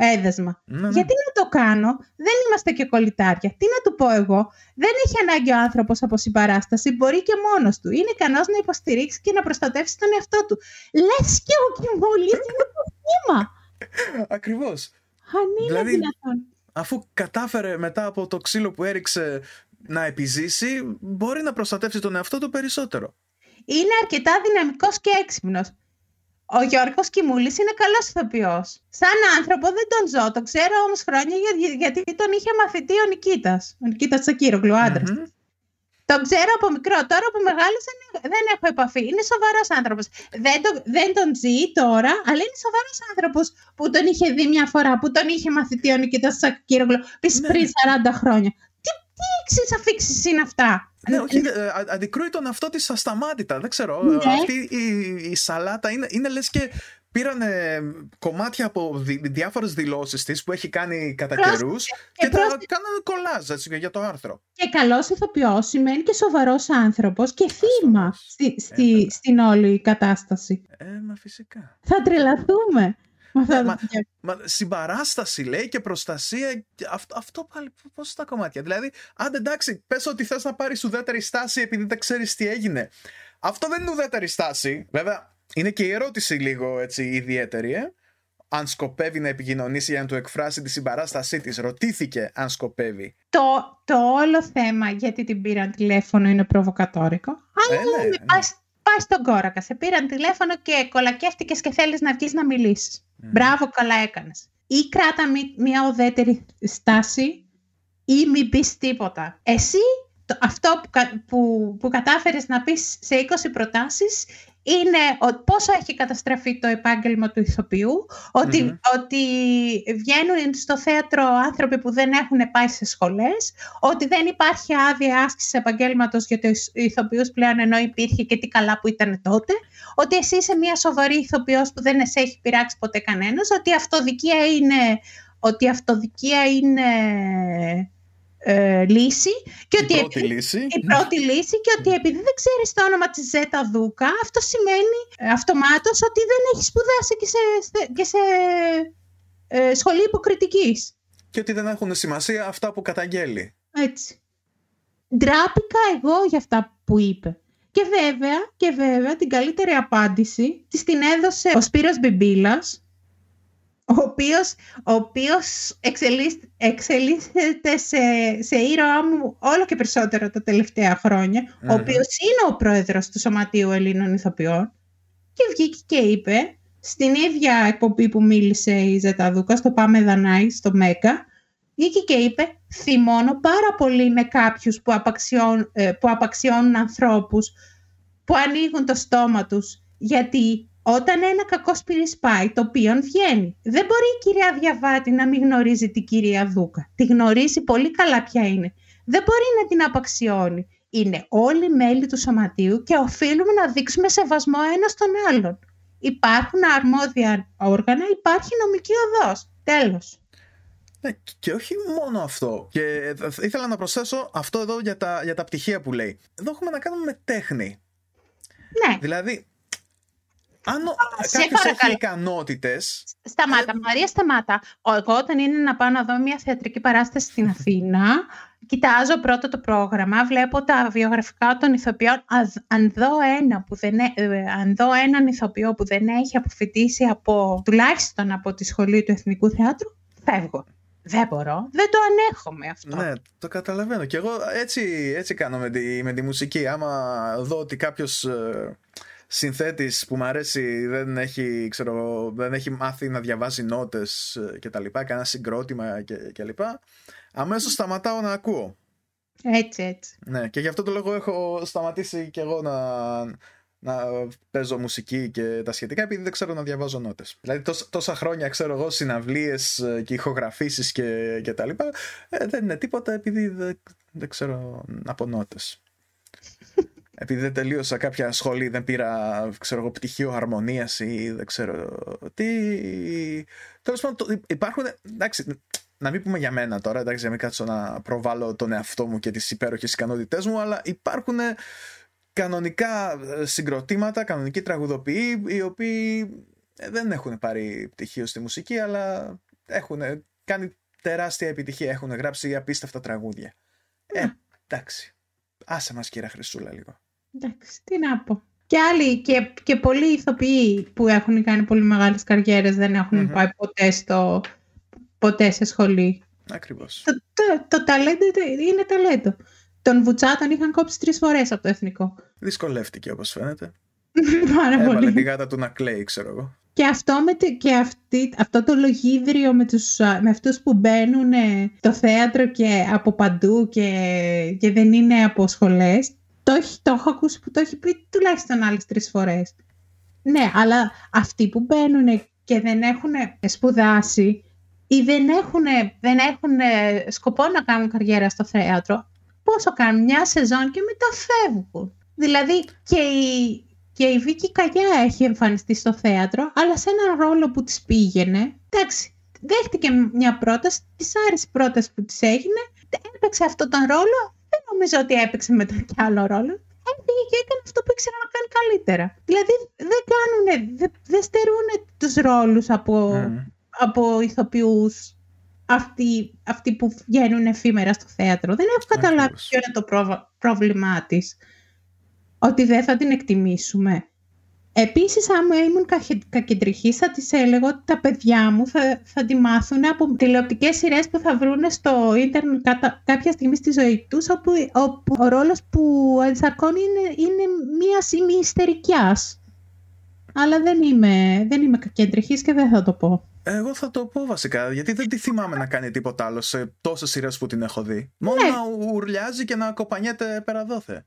έδεσμα». Ναι, ναι. Γιατί να το κάνω, δεν είμαστε και κολλητάρια. Τι να του πω εγώ, δεν έχει ανάγκη ο άνθρωπος από συμπαράσταση, μπορεί και μόνος του. Είναι ικανός να υποστηρίξει και να προστατεύσει τον εαυτό του. Λες και ο Κιμούλης είναι το θύμα. Ακριβώς. Αν είναι Δηλαδή- δυνατόν. Αφού κατάφερε μετά από το ξύλο που έριξε να επιζήσει, μπορεί να προστατεύσει τον εαυτό του περισσότερο. Είναι αρκετά δυναμικός και έξυπνος. Ο Γιώργος Κιμούλης είναι καλός ηθοποιός. Σαν άνθρωπο δεν τον ζω, το ξέρω όμως χρόνια για- γιατί τον είχε μαθητή ο Νικήτας. Ο Νικήτας Τσακύρογλου, ο άντρας. Μμμ. Τον ξέρω από μικρό. Τώρα που μεγάλωσα δεν- δεν έχω επαφή. Είναι σοβαρός άνθρωπος. Δεν, το, δεν τον ζει τώρα, αλλά είναι σοβαρός άνθρωπος που τον είχε δει μια φορά, που τον είχε μαθητή ο Νικήτα Σακύρογλου πίσω Ναι. πριν 40 χρόνια. Τι, τι εξή αφήξεις είναι αυτά; Ναι, όχι, ε, α- αντικρούει τον αυτό της ασταμάτητα. Δεν ξέρω. Ναι. Ε, Αυτή η, η σαλάτα είναι, είναι λες και πήραν κομμάτια από δι, διάφορες δηλώσεις της που έχει κάνει κατά Πρόσεξε, καιρούς και και, τα πρόσεξε. κάνανε κολλάζ έτσι, για το άρθρο. Και καλός ηθοποιός σημαίνει και σοβαρός άνθρωπος και θύμα Ασφαλώς. στη, στη, βέβαια. στην όλη κατάσταση. Ε, μα φυσικά. Θα τρελαθούμε. με αυτά Ναι, τα μα- Μα συμπαράσταση λέει και προστασία. και Αυτό, αυτό πάλι πώς τα κομμάτια. Δηλαδή, αν εντάξει, πες ότι θες να πάρεις ουδέτερη στάση επειδή δεν ξέρεις τι έγινε. Αυτό δεν είναι ουδέτερη στάση. Βέβαια, είναι και η ερώτηση λίγο έτσι ιδιαίτερη, ε. Αν σκοπεύει να επικοινωνήσει για να του εκφράσει τη συμπαράστασή της. Ρωτήθηκε αν σκοπεύει. το, το όλο θέμα γιατί την πήραν τηλέφωνο είναι προβοκατόρικο. Αλλά Ε, ναι, λέμε, ναι. πας, πας στον κόρακα. Σε πήραν τηλέφωνο και κολακεύτηκες και θέλεις να βγεις να μιλήσεις. Μπράβο, καλά έκανες. Ή κράτα μη- μια ουδέτερη στάση ή μην πεις τίποτα. Εσύ το, αυτό που, κα- που, που κατάφερες να πεις σε 20 προτάσεις είναι ο, πόσο έχει καταστραφεί το επάγγελμα του ηθοποιού, ότι, Μμμ. ότι βγαίνουν στο θέατρο άνθρωποι που δεν έχουν πάει σε σχολές, ότι δεν υπάρχει άδεια άσκηση επαγγέλματος για τους ηθοποιούς πλέον ενώ υπήρχε και τι καλά που ήταν τότε, ότι εσύ είσαι μια σοβαρή ηθοποιός που δεν σε έχει πειράξει ποτέ κανένας, ότι η αυτοδικία είναι, ότι η αυτοδικία είναι ε, λύση και Η ότι πρώτη λύση. η πρώτη λύση και ότι επειδή δεν ξέρεις το όνομα της Ζέτα Δούκα, αυτό σημαίνει ε, αυτομάτως ότι δεν έχεις σπουδάσει και σε, στε- και σε ε, σχολή υποκριτικής. Και ότι δεν έχουν σημασία αυτά που καταγγέλει. Έτσι. Ντράπηκα εγώ για αυτά που είπε. Και βέβαια, και βέβαια την καλύτερη απάντηση της την έδωσε ο Σπύρος Μπιμπίλας, ο οποίος, ο οποίος εξελίσ- εξελίσσεται σε, σε ήρωά μου όλο και περισσότερο τα τελευταία χρόνια, ο Μμμ. οποίος είναι ο πρόεδρος του Σωματείου Ελλήνων Ηθοποιών και βγήκε και είπε στην ίδια εκπομπή που μίλησε η Ζεταδούκα στο Πάμε Δανάη, στο Μέγκα, βγήκε και είπε θυμώνω πάρα πολύ με κάποιους που, απαξιών, ε, που απαξιώνουν ανθρώπους που ανοίγουν το στόμα τους γιατί όταν ένα κακό σπίρι πάει, το οποίο βγαίνει. Δεν μπορεί η κυρία Διαβάτη να μην γνωρίζει την κυρία Δούκα. Τη γνωρίζει πολύ καλά ποια είναι. Δεν μπορεί να την απαξιώνει. Είναι όλοι μέλη του σωματείου και οφείλουμε να δείξουμε σεβασμό ένας στον άλλον. Υπάρχουν αρμόδια όργανα, υπάρχει νομική οδός. Τέλος. Ναι, και όχι μόνο αυτό. Και θα- ήθελα να προσθέσω αυτό εδώ για τα, για τα πτυχία που λέει. Εδώ έχουμε να κάνουμε με τέχνη. Ναι, Δηλαδή, αν ο- σε κάποιος έχει παρακαλώ. ικανότητες, Σταμάτα, Μαρία, σταμάτα. Ο- Εγώ όταν είναι να πάω να δω μια θεατρική παράσταση στην Αθήνα, κοιτάζω πρώτα το πρόγραμμα, βλέπω τα βιογραφικά των ηθοποιών. Ας- Αν δω, ένα που δεν, έ- ε, αν δω έναν ηθοποιό που δεν έχει αποφοιτήσει από, τουλάχιστον από τη σχολή του Εθνικού Θεάτρου, φεύγω. δεν μπορώ, δεν το ανέχομαι αυτό. Ναι, το καταλαβαίνω. Και εγώ έτσι, έτσι κάνω με τη, με τη μουσική. Άμα δω ότι κάποιος ε, συνθέτης που μου αρέσει δεν έχει, ξέρω, δεν έχει μάθει να διαβάζει νότες ε, και τα λοιπά, κανένα συγκρότημα και, και λοιπά, αμέσως σταματάω να ακούω. Έτσι, έτσι. Ναι, και γι' αυτό το λόγο έχω σταματήσει και εγώ να, να παίζω μουσική και τα σχετικά επειδή δεν ξέρω να διαβάζω νότες. Δηλαδή τόσα, τόσα χρόνια ξέρω εγώ συναυλίες ε, και ηχογραφήσεις και, και τα λοιπά ε, δεν είναι τίποτα επειδή δεν, δεν ξέρω από νότες. επειδή δεν τελείωσα κάποια σχολή, δεν πήρα ξέρω εγώ, πτυχίο αρμονίας ή δεν ξέρω τι. Τέλος πάντων, υπάρχουν. Εντάξει, να μην πούμε για μένα τώρα, εντάξει, να μην κάτσω να προβάλλω τον εαυτό μου και τις υπέροχες ικανότητές μου, αλλά υπάρχουν κανονικά ε, συγκροτήματα, κανονικοί τραγουδοποιοί, οι οποίοι ε, δεν έχουν πάρει πτυχίο στη μουσική, αλλά έχουν κάνει τεράστια επιτυχία, έχουν γράψει απίστευτα τραγούδια. Ε, εντάξει. Άσε μας κύρα Χρυσούλα λίγο. Εντάξει, τι να πω. Και άλλοι και, και πολλοί ηθοποιοί που έχουν κάνει πολύ μεγάλες καριέρες δεν εχουν πάει ποτέ, στο, ποτέ σε σχολή. Ακριβώς. Το, το, το ταλέντο είναι ταλέντο. Τον Βουτσά τον είχαν κόψει τρεις φορές από το εθνικό. Δυσκολεύτηκε όπως φαίνεται. Πάρα Έβαλε πολύ. τη γάτα του να κλαίει, ξέρω εγώ. Και, αυτό, με, τη- και αυτή, αυτό το λογίδριο με, τους, α, με αυτούς που μπαίνουν ε, το θέατρο και από παντού και, και δεν είναι από σχολές, το, έχει- το έχω ακούσει που το έχει πει τουλάχιστον άλλες τρεις φορές. Ναι, αλλά αυτοί που μπαίνουν και δεν έχουν σπουδάσει ή δεν έχουν, δεν έχουν σκοπό να κάνουν καριέρα στο θέατρο, πόσο κάνουν μια σεζόν και μετά φεύγουν. Δηλαδή και η, και η Βίκη Καγιά έχει εμφανιστεί στο θέατρο, αλλά σε έναν ρόλο που της πήγαινε. Εντάξει, δέχτηκε μια πρόταση, της άρεσε η πρόταση που της έγινε, έπαιξε αυτόν τον ρόλο, δεν νομίζω ότι έπαιξε μετά κι άλλο ρόλο. Έφυγε και έκανε αυτό που ήξερε να κάνει καλύτερα. Δηλαδή δεν κάνουν, δεν, δεν στερούν τους ρόλους από, Μμμ. από ηθοποιούς αυτοί, αυτοί που βγαίνουν εφήμερα στο θέατρο. Δεν έχω καταλάβει Ακριβώς. ποιο είναι το πρόβα- πρόβλημά της. Ότι δεν θα την εκτιμήσουμε. Επίσης, άμα ήμουν καχε- κακεντρυχής, θα της έλεγα ότι τα παιδιά μου θα, θα τη μάθουν από τηλεοπτικές σειρές που θα βρουν στο ίντερνετ κάτα- κάποια στιγμή στη ζωή τους, όπου, όπου ο ρόλος που ενσαρκώνει είναι, είναι μία σημεία ιστερικιάς. Αλλά δεν είμαι, δεν είμαι κακεντρυχής και δεν θα το πω. Εγώ θα το πω βασικά, γιατί δεν τη θυμάμαι να κάνει τίποτα άλλο σε τόσες σειρές που την έχω δει. Μόνο Ναι. να ουρλιάζει και να κοπανιέται πέρα δόθε.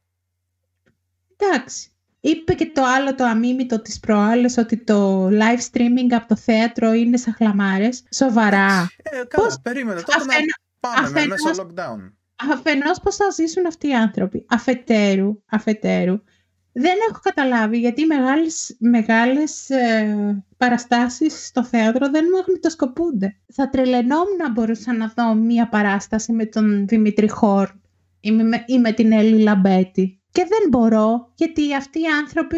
Εντάξει. Είπε και το άλλο το αμίμητο της προάλλες ότι το live streaming από το θέατρο είναι σαν χλαμάρες. Σοβαρά. Ε, καλά, Πώς- περίμενε τώρα Αφένα- να πάμε με, αφενός- μέσα lockdown. Αφενός πώς θα ζήσουν αυτοί οι άνθρωποι. Αφετέρου, αφετέρου. Δεν έχω καταλάβει γιατί μεγάλες, μεγάλες ε, παραστάσεις στο θέατρο δεν μαγνητοσκοπούνται. Θα τρελαινόμουν να μπορούσα να δω μία παράσταση με τον Δημήτρη Χόρ ή με, ή με την Έλλη Λαμπέτη. Και δεν μπορώ γιατί αυτοί οι άνθρωποι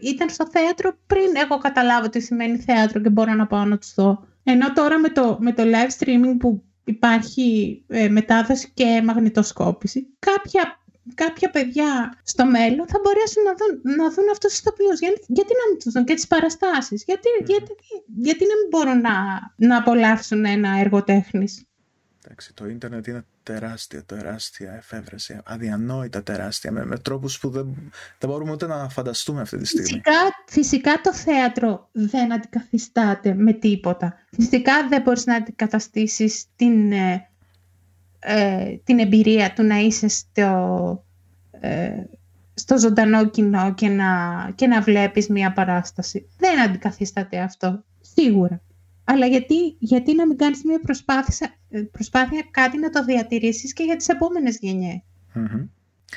ήταν στο θέατρο πριν εγώ καταλάβω τι σημαίνει θέατρο και μπορώ να πάω να τους δω. Ενώ τώρα με το, με το live streaming που υπάρχει ε, μετάδοση και μαγνητοσκόπηση, κάποια, κάποια παιδιά στο μέλλον θα μπορέσουν να δουν, να δουν αυτούς τους ηθοποιούς. Γιατί, γιατί να μην τους δουν; Και τις παραστάσεις. Γιατί, γιατί, γιατί να μην μπορούν να, να απολαύσουν ένα έργο τέχνης; Εντάξει, το ίντερνετ είναι τεράστια, τεράστια εφεύρεση. Αδιανόητα τεράστια. Με, με τρόπους που δεν, δεν μπορούμε ούτε να φανταστούμε αυτή τη στιγμή. Φυσικά, φυσικά το θέατρο δεν αντικαθιστάται με τίποτα. Φυσικά δεν μπορείς να αντικαταστήσεις την, ε, ε, την εμπειρία του να είσαι στο, ε, στο ζωντανό κοινό και να, και να βλέπεις μία παράσταση. Δεν αντικαθίσταται αυτό, σίγουρα. Αλλά γιατί, γιατί να μην κάνεις μία προσπάθεια, προσπάθεια κάτι να το διατηρήσεις και για τις επόμενες γενιές; Μμμ.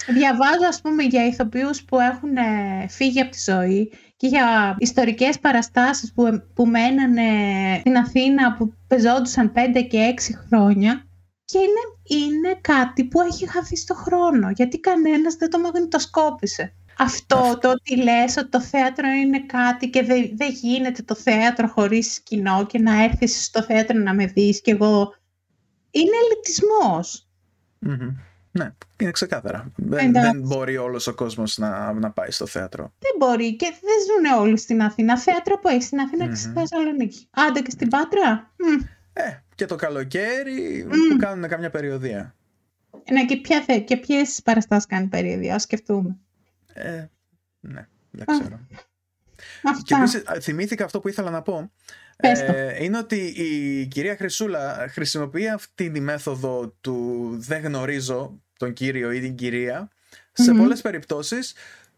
Διαβάζω ας πούμε για ηθοποιούς που έχουν ε, φύγει από τη ζωή και για ιστορικές παραστάσεις που, που μένανε στην Αθήνα που πεζόντουσαν 5 και 6 χρόνια και είναι, είναι κάτι που έχει χαθεί στο χρόνο γιατί κανένας δεν το μαγνητοσκόπησε. Αυτό Αυτό. το ότι λες ότι το θέατρο είναι κάτι και δεν δεν γίνεται το θέατρο χωρίς κοινό και να έρθεις στο θέατρο να με δεις και εγώ είναι ελιτισμός. Μμμ. Ναι, είναι ξεκάθαρα. Δεν, Εντάξει. δεν μπορεί όλος ο κόσμος να, να πάει στο θέατρο. Δεν μπορεί και δεν ζουν όλοι στην Αθήνα. Θέατρα που έχεις στην Αθήνα και στη Μμμ. Θεσσαλονίκη. Άντε και στην Πάτρα. Μμ. Ε, και το καλοκαίρι που κάνουν καμιά περιοδία. Ναι, και, ποια, και ποιες παραστάσεις κάνει περιοδία, ας σκεφτούμε. Ε, ναι, δεν ξέρω. Και επίσης, θυμήθηκα αυτό που ήθελα να πω. Ε, είναι ότι η κυρία Χρυσούλα χρησιμοποιεί αυτή τη μέθοδο του δεν γνωρίζω τον κύριο ή την κυρία σε mm-hmm. πολλές περιπτώσεις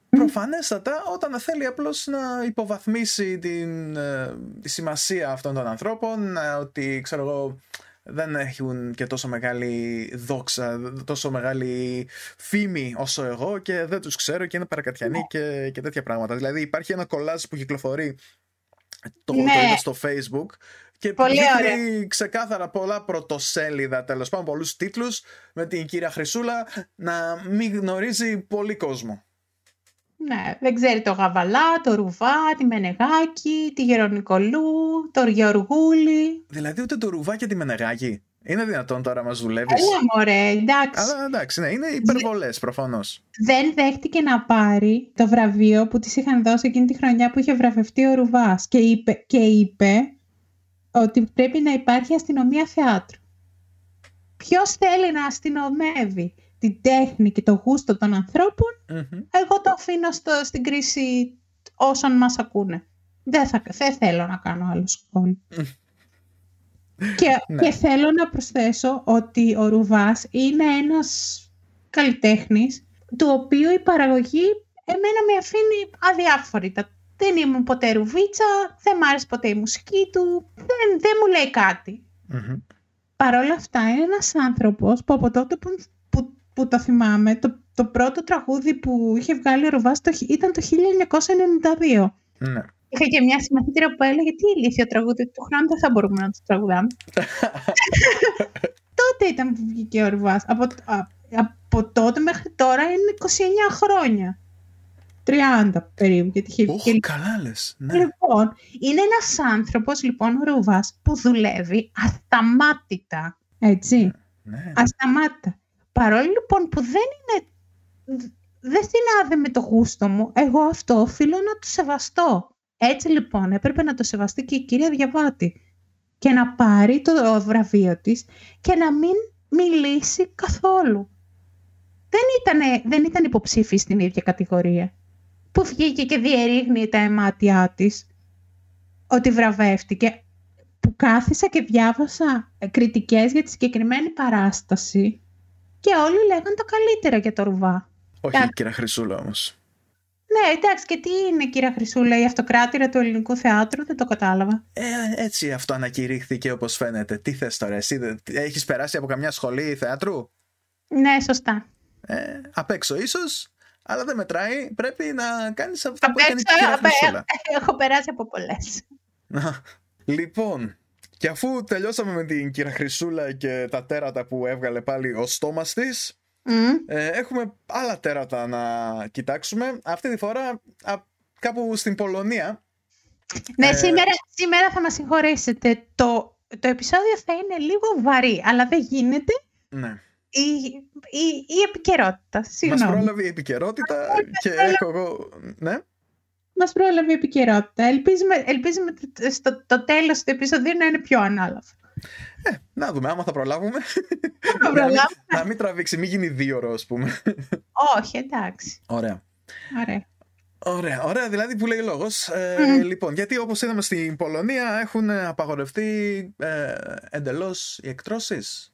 προφανέστατα όταν θέλει απλώς να υποβαθμίσει την, ε, τη σημασία αυτών των ανθρώπων ε, ότι ξέρω εγώ δεν έχουν και τόσο μεγάλη δόξα, τόσο μεγάλη φήμη όσο εγώ και δεν τους ξέρω και είναι παρακατιανοί ναι. και, και τέτοια πράγματα. Δηλαδή υπάρχει ένα κολλάζ που κυκλοφορεί το, ναι. στο facebook και Πολύ δείχνει ξεκάθαρα πολλά πρωτοσέλιδα τέλος πάντων πολλούς τίτλους με την κυρία Χρυσούλα να μην γνωρίζει πολύ κόσμο. Ναι, δεν ξέρει το Γαβαλά, το Ρουβά, τη Μενεγάκη, τη Γερονικολού, το Γεωργούλη. Δηλαδή ούτε το Ρουβά και τη Μενεγάκη. Είναι δυνατόν τώρα να μας δουλεύεις. Έλα μωρέ, εντάξει. Αλλά εντάξει, ναι, είναι υπερβολές προφανώς. Δεν δέχτηκε να πάρει το βραβείο που της είχαν δώσει εκείνη τη χρονιά που είχε βραβευτεί ο Ρουβάς και είπε, και είπε ότι πρέπει να υπάρχει αστυνομία θεάτρου. Ποιος θέλει να αστυνομεύει; Την τέχνη και το γούστο των ανθρώπων, εγώ το αφήνω στο, στην κρίση όσων μας ακούνε. Δεν, θα, δεν θέλω να κάνω άλλο σχόλιο. και, ναι. και θέλω να προσθέσω ότι ο Ρουβάς είναι ένας καλλιτέχνης του οποίου η παραγωγή εμένα με αφήνει αδιάφορη. Δεν ήμουν ποτέ ρουβίτσα, δεν μ' άρεσε ποτέ η μουσική του, δεν, δεν μου λέει κάτι. Mm-hmm. Παρ' όλα αυτά είναι ένας άνθρωπος που από τότε που που το θυμάμαι, το, το πρώτο τραγούδι που είχε βγάλει ο Ρουβάς ήταν το 1992. Ναι. Είχα και μια συμμαθήτρια που έλεγε τι ηλίθιο τραγούδι του χρόνου δεν θα μπορούμε να το τραγουδάμε. τότε ήταν που βγήκε ο Ρουβάς. Από, από τότε μέχρι τώρα είναι 29 χρόνια. 30 περίπου. Γιατί είχε βγει. καλά λες. Ναι. Λοιπόν, είναι ένας άνθρωπος, λοιπόν, ο Ρουβάς, που δουλεύει ασταμάτητα. Έτσι. Ναι. Ασταμάτητα. Παρόλο λοιπόν που δεν είναι... Δεν συνάδε με το γούστο μου, εγώ αυτό οφείλω να το σεβαστώ. Έτσι λοιπόν έπρεπε να το σεβαστεί και η κυρία Διαβάτη και να πάρει το βραβείο της και να μην μιλήσει καθόλου. Δεν ήταν, δεν ήταν υποψήφιη στην ίδια κατηγορία. Που βγήκε και διερήγνει τα αιμάτια της ότι βραβεύτηκε. Που κάθισα και διάβασα κριτικές για τη συγκεκριμένη παράσταση και όλοι λέγανε το καλύτερο για το ρουβά. Όχι, η κυρία Χρυσούλα όμως. Ναι, εντάξει, και τι είναι κυρία Χρυσούλα, η αυτοκράτηρα του ελληνικού θεάτρου, δεν το κατάλαβα. Ε, έτσι αυτό ανακηρύχθηκε όπως φαίνεται. Τι θες τώρα, εσύ έχεις περάσει από καμιά σχολή θεάτρου; Ναι, σωστά. Ε, απ' έξω ίσως, αλλά δεν μετράει. Πρέπει να κάνεις αυτό που έκανε η κυρία Χρυσούλα. Έχω περάσει από πολλές. λοιπόν, και αφού τελειώσαμε με την κυρία Χρυσούλα και τα τέρατα που έβγαλε πάλι ο στόμας της, ε, έχουμε άλλα τέρατα να κοιτάξουμε. Αυτή τη φορά κάπου στην Πολωνία. Ναι, ε, σήμερα, σήμερα θα μας συγχωρέσετε. Το, το επεισόδιο θα είναι λίγο βαρύ, αλλά δεν γίνεται. Ναι. Η, η, η επικαιρότητα. Συγγνώμη. Μας πρόλαβε η επικαιρότητα και έχω εγώ... Ναι μας πρόλαβε η επικαιρότητα. Ελπίζουμε, ελπίζουμε στο το τέλος του επεισοδίου να είναι πιο ανάλαφο. Ε, να δούμε, άμα θα προλάβουμε. Θα προλάβουμε. να, μην, τραβήξει, μην γίνει δύο ώρο, ας πούμε. Όχι, εντάξει. Ωραία. Ωραία. Ωραία, ωραία, δηλαδή που λέει λόγος. Ε, Λοιπόν, γιατί όπως είδαμε στην Πολωνία έχουν απαγορευτεί ε, εντελώς οι εκτρώσεις.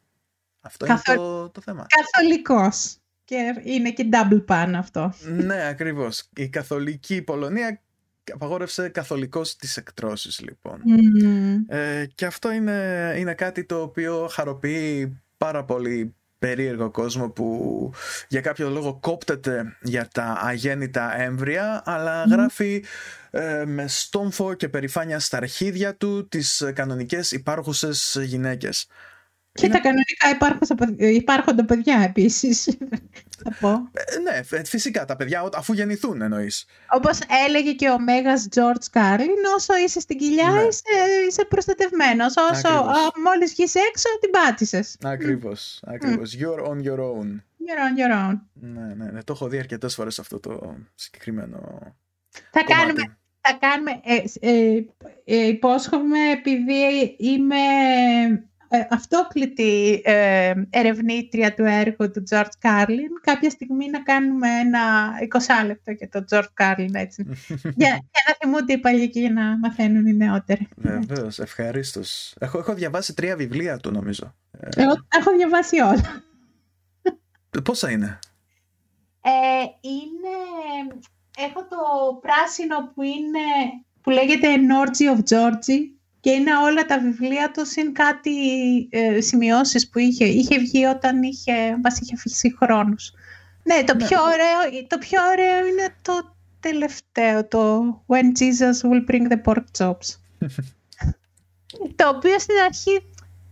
Αυτό είναι το, το θέμα. Καθολικός. Και είναι και double pan αυτό. ναι, ακριβώς. Η καθολική Πολωνία απαγόρευσε καθολικός τις εκτρώσεις λοιπόν. Ε, και αυτό είναι, είναι κάτι το οποίο χαροποιεί πάρα πολύ περίεργο κόσμο που για κάποιο λόγο κόπτεται για τα αγέννητα έμβρια αλλά γράφει ε, με στόμφο και περηφάνεια στα αρχίδια του τις κανονικές υπάρχουσες γυναίκες. Και τα κανονικά υπάρχοντα παιδιά επίσης. θα πω. Ε, ναι, ε, φυσικά τα παιδιά, αφού γεννηθούν εννοείς. Όπως έλεγε και ο Μέγας George Κάρλιν, όσο είσαι στην κοιλιά ναι. είσαι, είσαι προστατευμένος. Όσο μόλις βγεις έξω, την πάτησες. Ακριβώς. Ακριβώς. Mm. You're on your own. You're on your own. Ναι, ναι, ναι. Το έχω δει αρκετές φορές αυτό το συγκεκριμένο. Θα κάνουμε, θα κάνουμε, ε, ε, ε, υπόσχομαι επειδή είμαι ε, αυτόκλητη ε, ερευνήτρια του έργου του George Carlin, κάποια στιγμή να κάνουμε ένα 20 λεπτό για τον George Carlin, έτσι. για, για να θυμούνται οι παλιοί και για να μαθαίνουν οι νεότεροι. Βεβαίως, ευχαρίστως. Έχω, έχω διαβάσει τρία βιβλία του, νομίζω. Εγώ έχω διαβάσει όλα. Πόσα είναι; Ε, είναι... Έχω το πράσινο που είναι... που λέγεται Norgy of Georgie και είναι όλα τα βιβλία του συν κάτι ε, σημειώσεις που είχε. Είχε βγει όταν είχε, μας είχε αφήσει χρόνους. Ναι, το, ναι. Πιο ωραίο, το πιο ωραίο είναι το τελευταίο, το When Jesus will bring the pork chops. το οποίο στην αρχή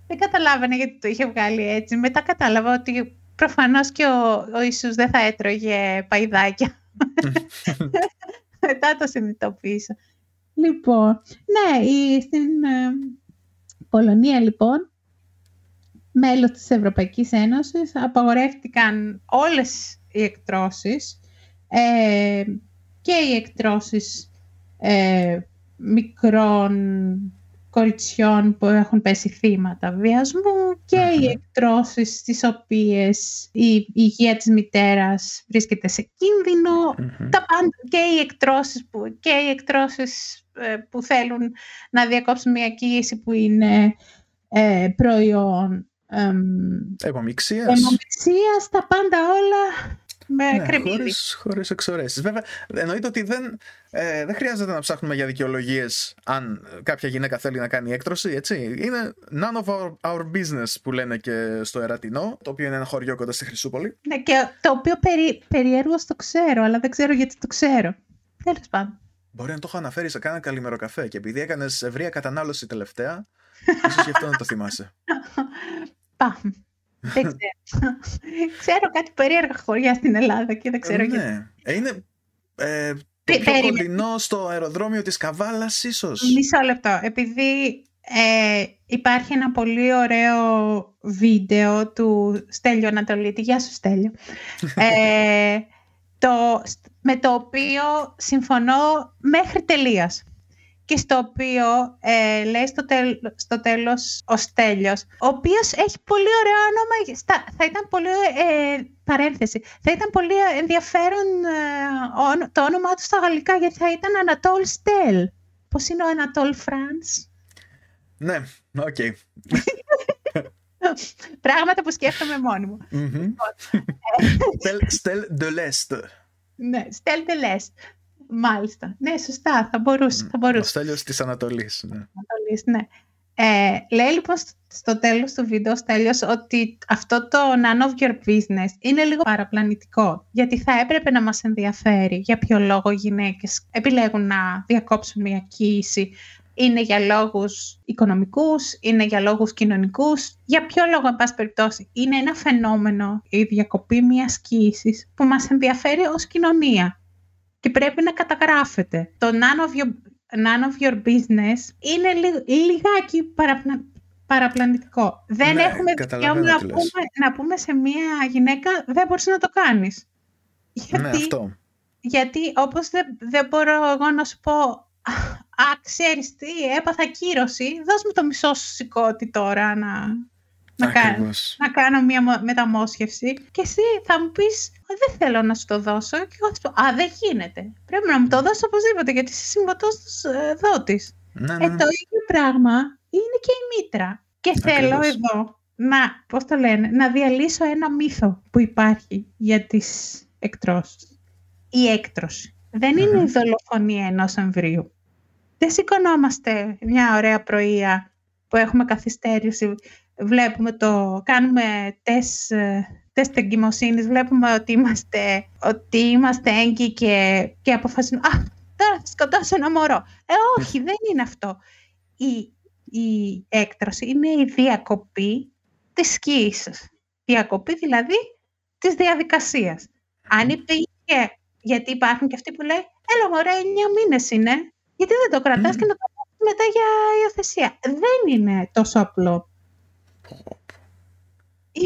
δεν καταλάβαινε γιατί το είχε βγάλει έτσι. Μετά κατάλαβα ότι προφανώς και ο, ο Ιησούς δεν θα έτρωγε παϊδάκια. Μετά το συνειδητοποίησα. Λοιπόν, ναι, η, στην ε, Πολωνία λοιπόν, μέλος της Ευρωπαϊκής Ένωσης, απαγορεύτηκαν όλες οι εκτρώσεις ε, και οι εκτρώσεις ε, μικρών κοριτσιών που έχουν πέσει θύματα βιασμού και οι εκτρώσεις στις οποίες η υγεία της μητέρας βρίσκεται σε κινδυνο τα πάντα, και οι εκτρώσεις που, και οι εκτρώσεις ε, που θέλουν να διακόψουν μια κοίηση που είναι ε, προϊόν ε, αιμομιξίας. τα πάντα όλα με ναι, χωρίς, χωρίς εξορέσεις. Βέβαια, εννοείται ότι δεν, ε, δεν χρειάζεται να ψάχνουμε για δικαιολογίες αν κάποια γυναίκα θέλει να κάνει έκτρωση, έτσι. Είναι none of our, our business που λένε και στο Ερατινό, το οποίο είναι ένα χωριό κοντά στη Χρυσούπολη. Ναι, και το οποίο περί, περιέργως το ξέρω, αλλά δεν ξέρω γιατί το ξέρω. Τέλος πάντων. Μπορεί να το έχω αναφέρει σε κάνα καλημέρο καφέ και επειδή έκανες ευρεία κατανάλωση τελευταία, ίσως γι' αυτό να το θυμάσαι. Πάμε. Δεν ξέρω. ξέρω κάτι περίεργα χωριά στην Ελλάδα και δεν ξέρω ε, γιατί. Ναι. Ε, είναι ε, το πιο κοντινό στο αεροδρόμιο της Καβάλας ίσως. Μισό λεπτό. Επειδή ε, υπάρχει ένα πολύ ωραίο βίντεο του Στέλιο Ανατολίτη. Γεια σου Στέλιο. ε, το, με το οποίο συμφωνώ μέχρι τελείας και στο οποίο ε, λέει στο, τέλ, στο τέλος ο Στέλιος, ο οποίος έχει πολύ ωραίο όνομα, θα ήταν πολύ, ε, παρένθεση, θα ήταν πολύ ενδιαφέρον ε, το όνομά του στα γαλλικά, γιατί θα ήταν Ανατόλ Στέλ. Πώς είναι ο Ανατόλ Φρανς; Ναι, OK. Okay. Πράγματα που σκέφτομαι μόνη μου. Στέλ de l'Est. Ναι, Στέλ de l'Est. Μάλιστα. Ναι, σωστά. Θα μπορούσε. Θα μπορούσε. Ο Στέλιος της Ανατολής. Ναι. Ανατολής, ναι. Ε, λέει λοιπόν στο τέλος του βίντεο Στέλιος ότι αυτό το none of your business είναι λίγο παραπλανητικό γιατί θα έπρεπε να μας ενδιαφέρει για ποιο λόγο οι γυναίκες επιλέγουν να διακόψουν μια κοίηση είναι για λόγους οικονομικούς, είναι για λόγους κοινωνικούς. Για ποιο λόγο, εν πάση περιπτώσει, είναι ένα φαινόμενο η διακοπή μιας κοίησης που μας ενδιαφέρει ως κοινωνία και πρέπει να καταγράφεται. Το none of your, none of your business είναι λιγάκι παραπλα, παραπλανητικό. Δεν ναι, έχουμε δικαίωμα να, πούμε, να πούμε σε μια γυναίκα δεν μπορείς να το κάνεις. Ναι, γιατί, ναι, αυτό. γιατί όπως δεν, δεν μπορώ εγώ να σου πω «Α, ξέρεις τι, έπαθα κύρωση, δώσ' μου το μισό σου σηκώτη τώρα να, να, κάνω, να κάνω μια μεταμόσχευση. Και εσύ θα μου πεις δεν θέλω να σου το δώσω και εγώ θα σου πω α δεν γίνεται. Πρέπει να μου το δώσει οπωσδήποτε γιατί είσαι συμβατός ε, δότης ναι, ναι. Ε, το ίδιο πράγμα είναι και η μήτρα. Και θέλω εδώ να, πώς το λένε, να διαλύσω ένα μύθο που υπάρχει για τις εκτρώσεις. Η έκτρωση. Δεν είναι η δολοφονία ενός εμβρίου. Δεν σηκωνόμαστε μια ωραία πρωία που έχουμε καθυστέρηση βλέπουμε το, κάνουμε τεστ, τεστ εγκυμοσύνης, βλέπουμε ότι είμαστε, ότι είμαστε έγκυοι και, και αποφασίζουμε «Α, τώρα θα σκοτώσω ένα μωρό». Ε, όχι, δεν είναι αυτό. Η, η έκτρωση είναι η διακοπή της σκήσης. Διακοπή δηλαδή της διαδικασίας. Αν υπήρχε, γιατί υπάρχουν και αυτοί που λέει «Έλα μωρέ, 9 μήνες είναι, γιατί δεν το κρατάς και να το μετά για υιοθεσία». Δεν είναι τόσο απλό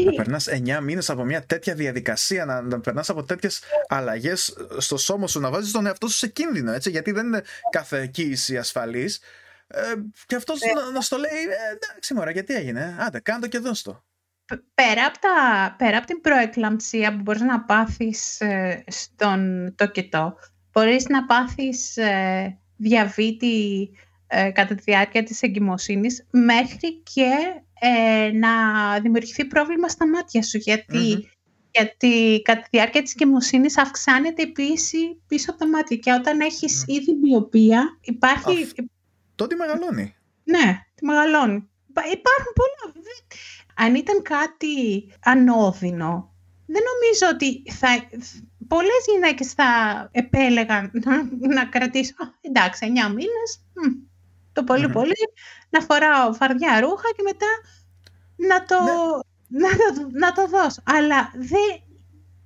Να περνάς 9 μήνες από μια τέτοια διαδικασία, να, να περνάς από τέτοιες αλλαγές στο σώμα σου, να βάζεις τον εαυτό σου σε κίνδυνο, έτσι, γιατί δεν είναι κάθε κοίηση ασφαλής. Ε, και αυτός ναι. να, να στο λέει, ε, εντάξει, μωρά, γιατί έγινε. Άντε, κάντο και δώστο. Πέρα από, τα, πέρα από την προεκλαμψία που μπορείς να πάθεις ε, στον τοκετό, μπορείς να πάθεις ε, διαβήτη ε, κατά τη διάρκεια της εγκυμοσύνης μέχρι και ε, να δημιουργηθεί πρόβλημα στα μάτια σου. Γιατί, γιατί κατά τη διάρκεια της εγκυμοσύνης αυξάνεται η πίεση πίσω από τα μάτια και όταν έχεις ήδη μοιοπία υπάρχει... Αυτό τη μεγαλώνει. Ναι, τη μεγαλώνει. Υπάρχουν πολλά. Αν ήταν κάτι ανώδυνο, δεν νομίζω ότι θα, πολλές γυναίκες θα επέλεγαν να, να κρατήσω, εντάξει, 9 μήνες, το πολυ πολύ, να φοράω φαρδιά ρούχα και μετά να το, ναι. να το, να το δώσω. Αλλά δεν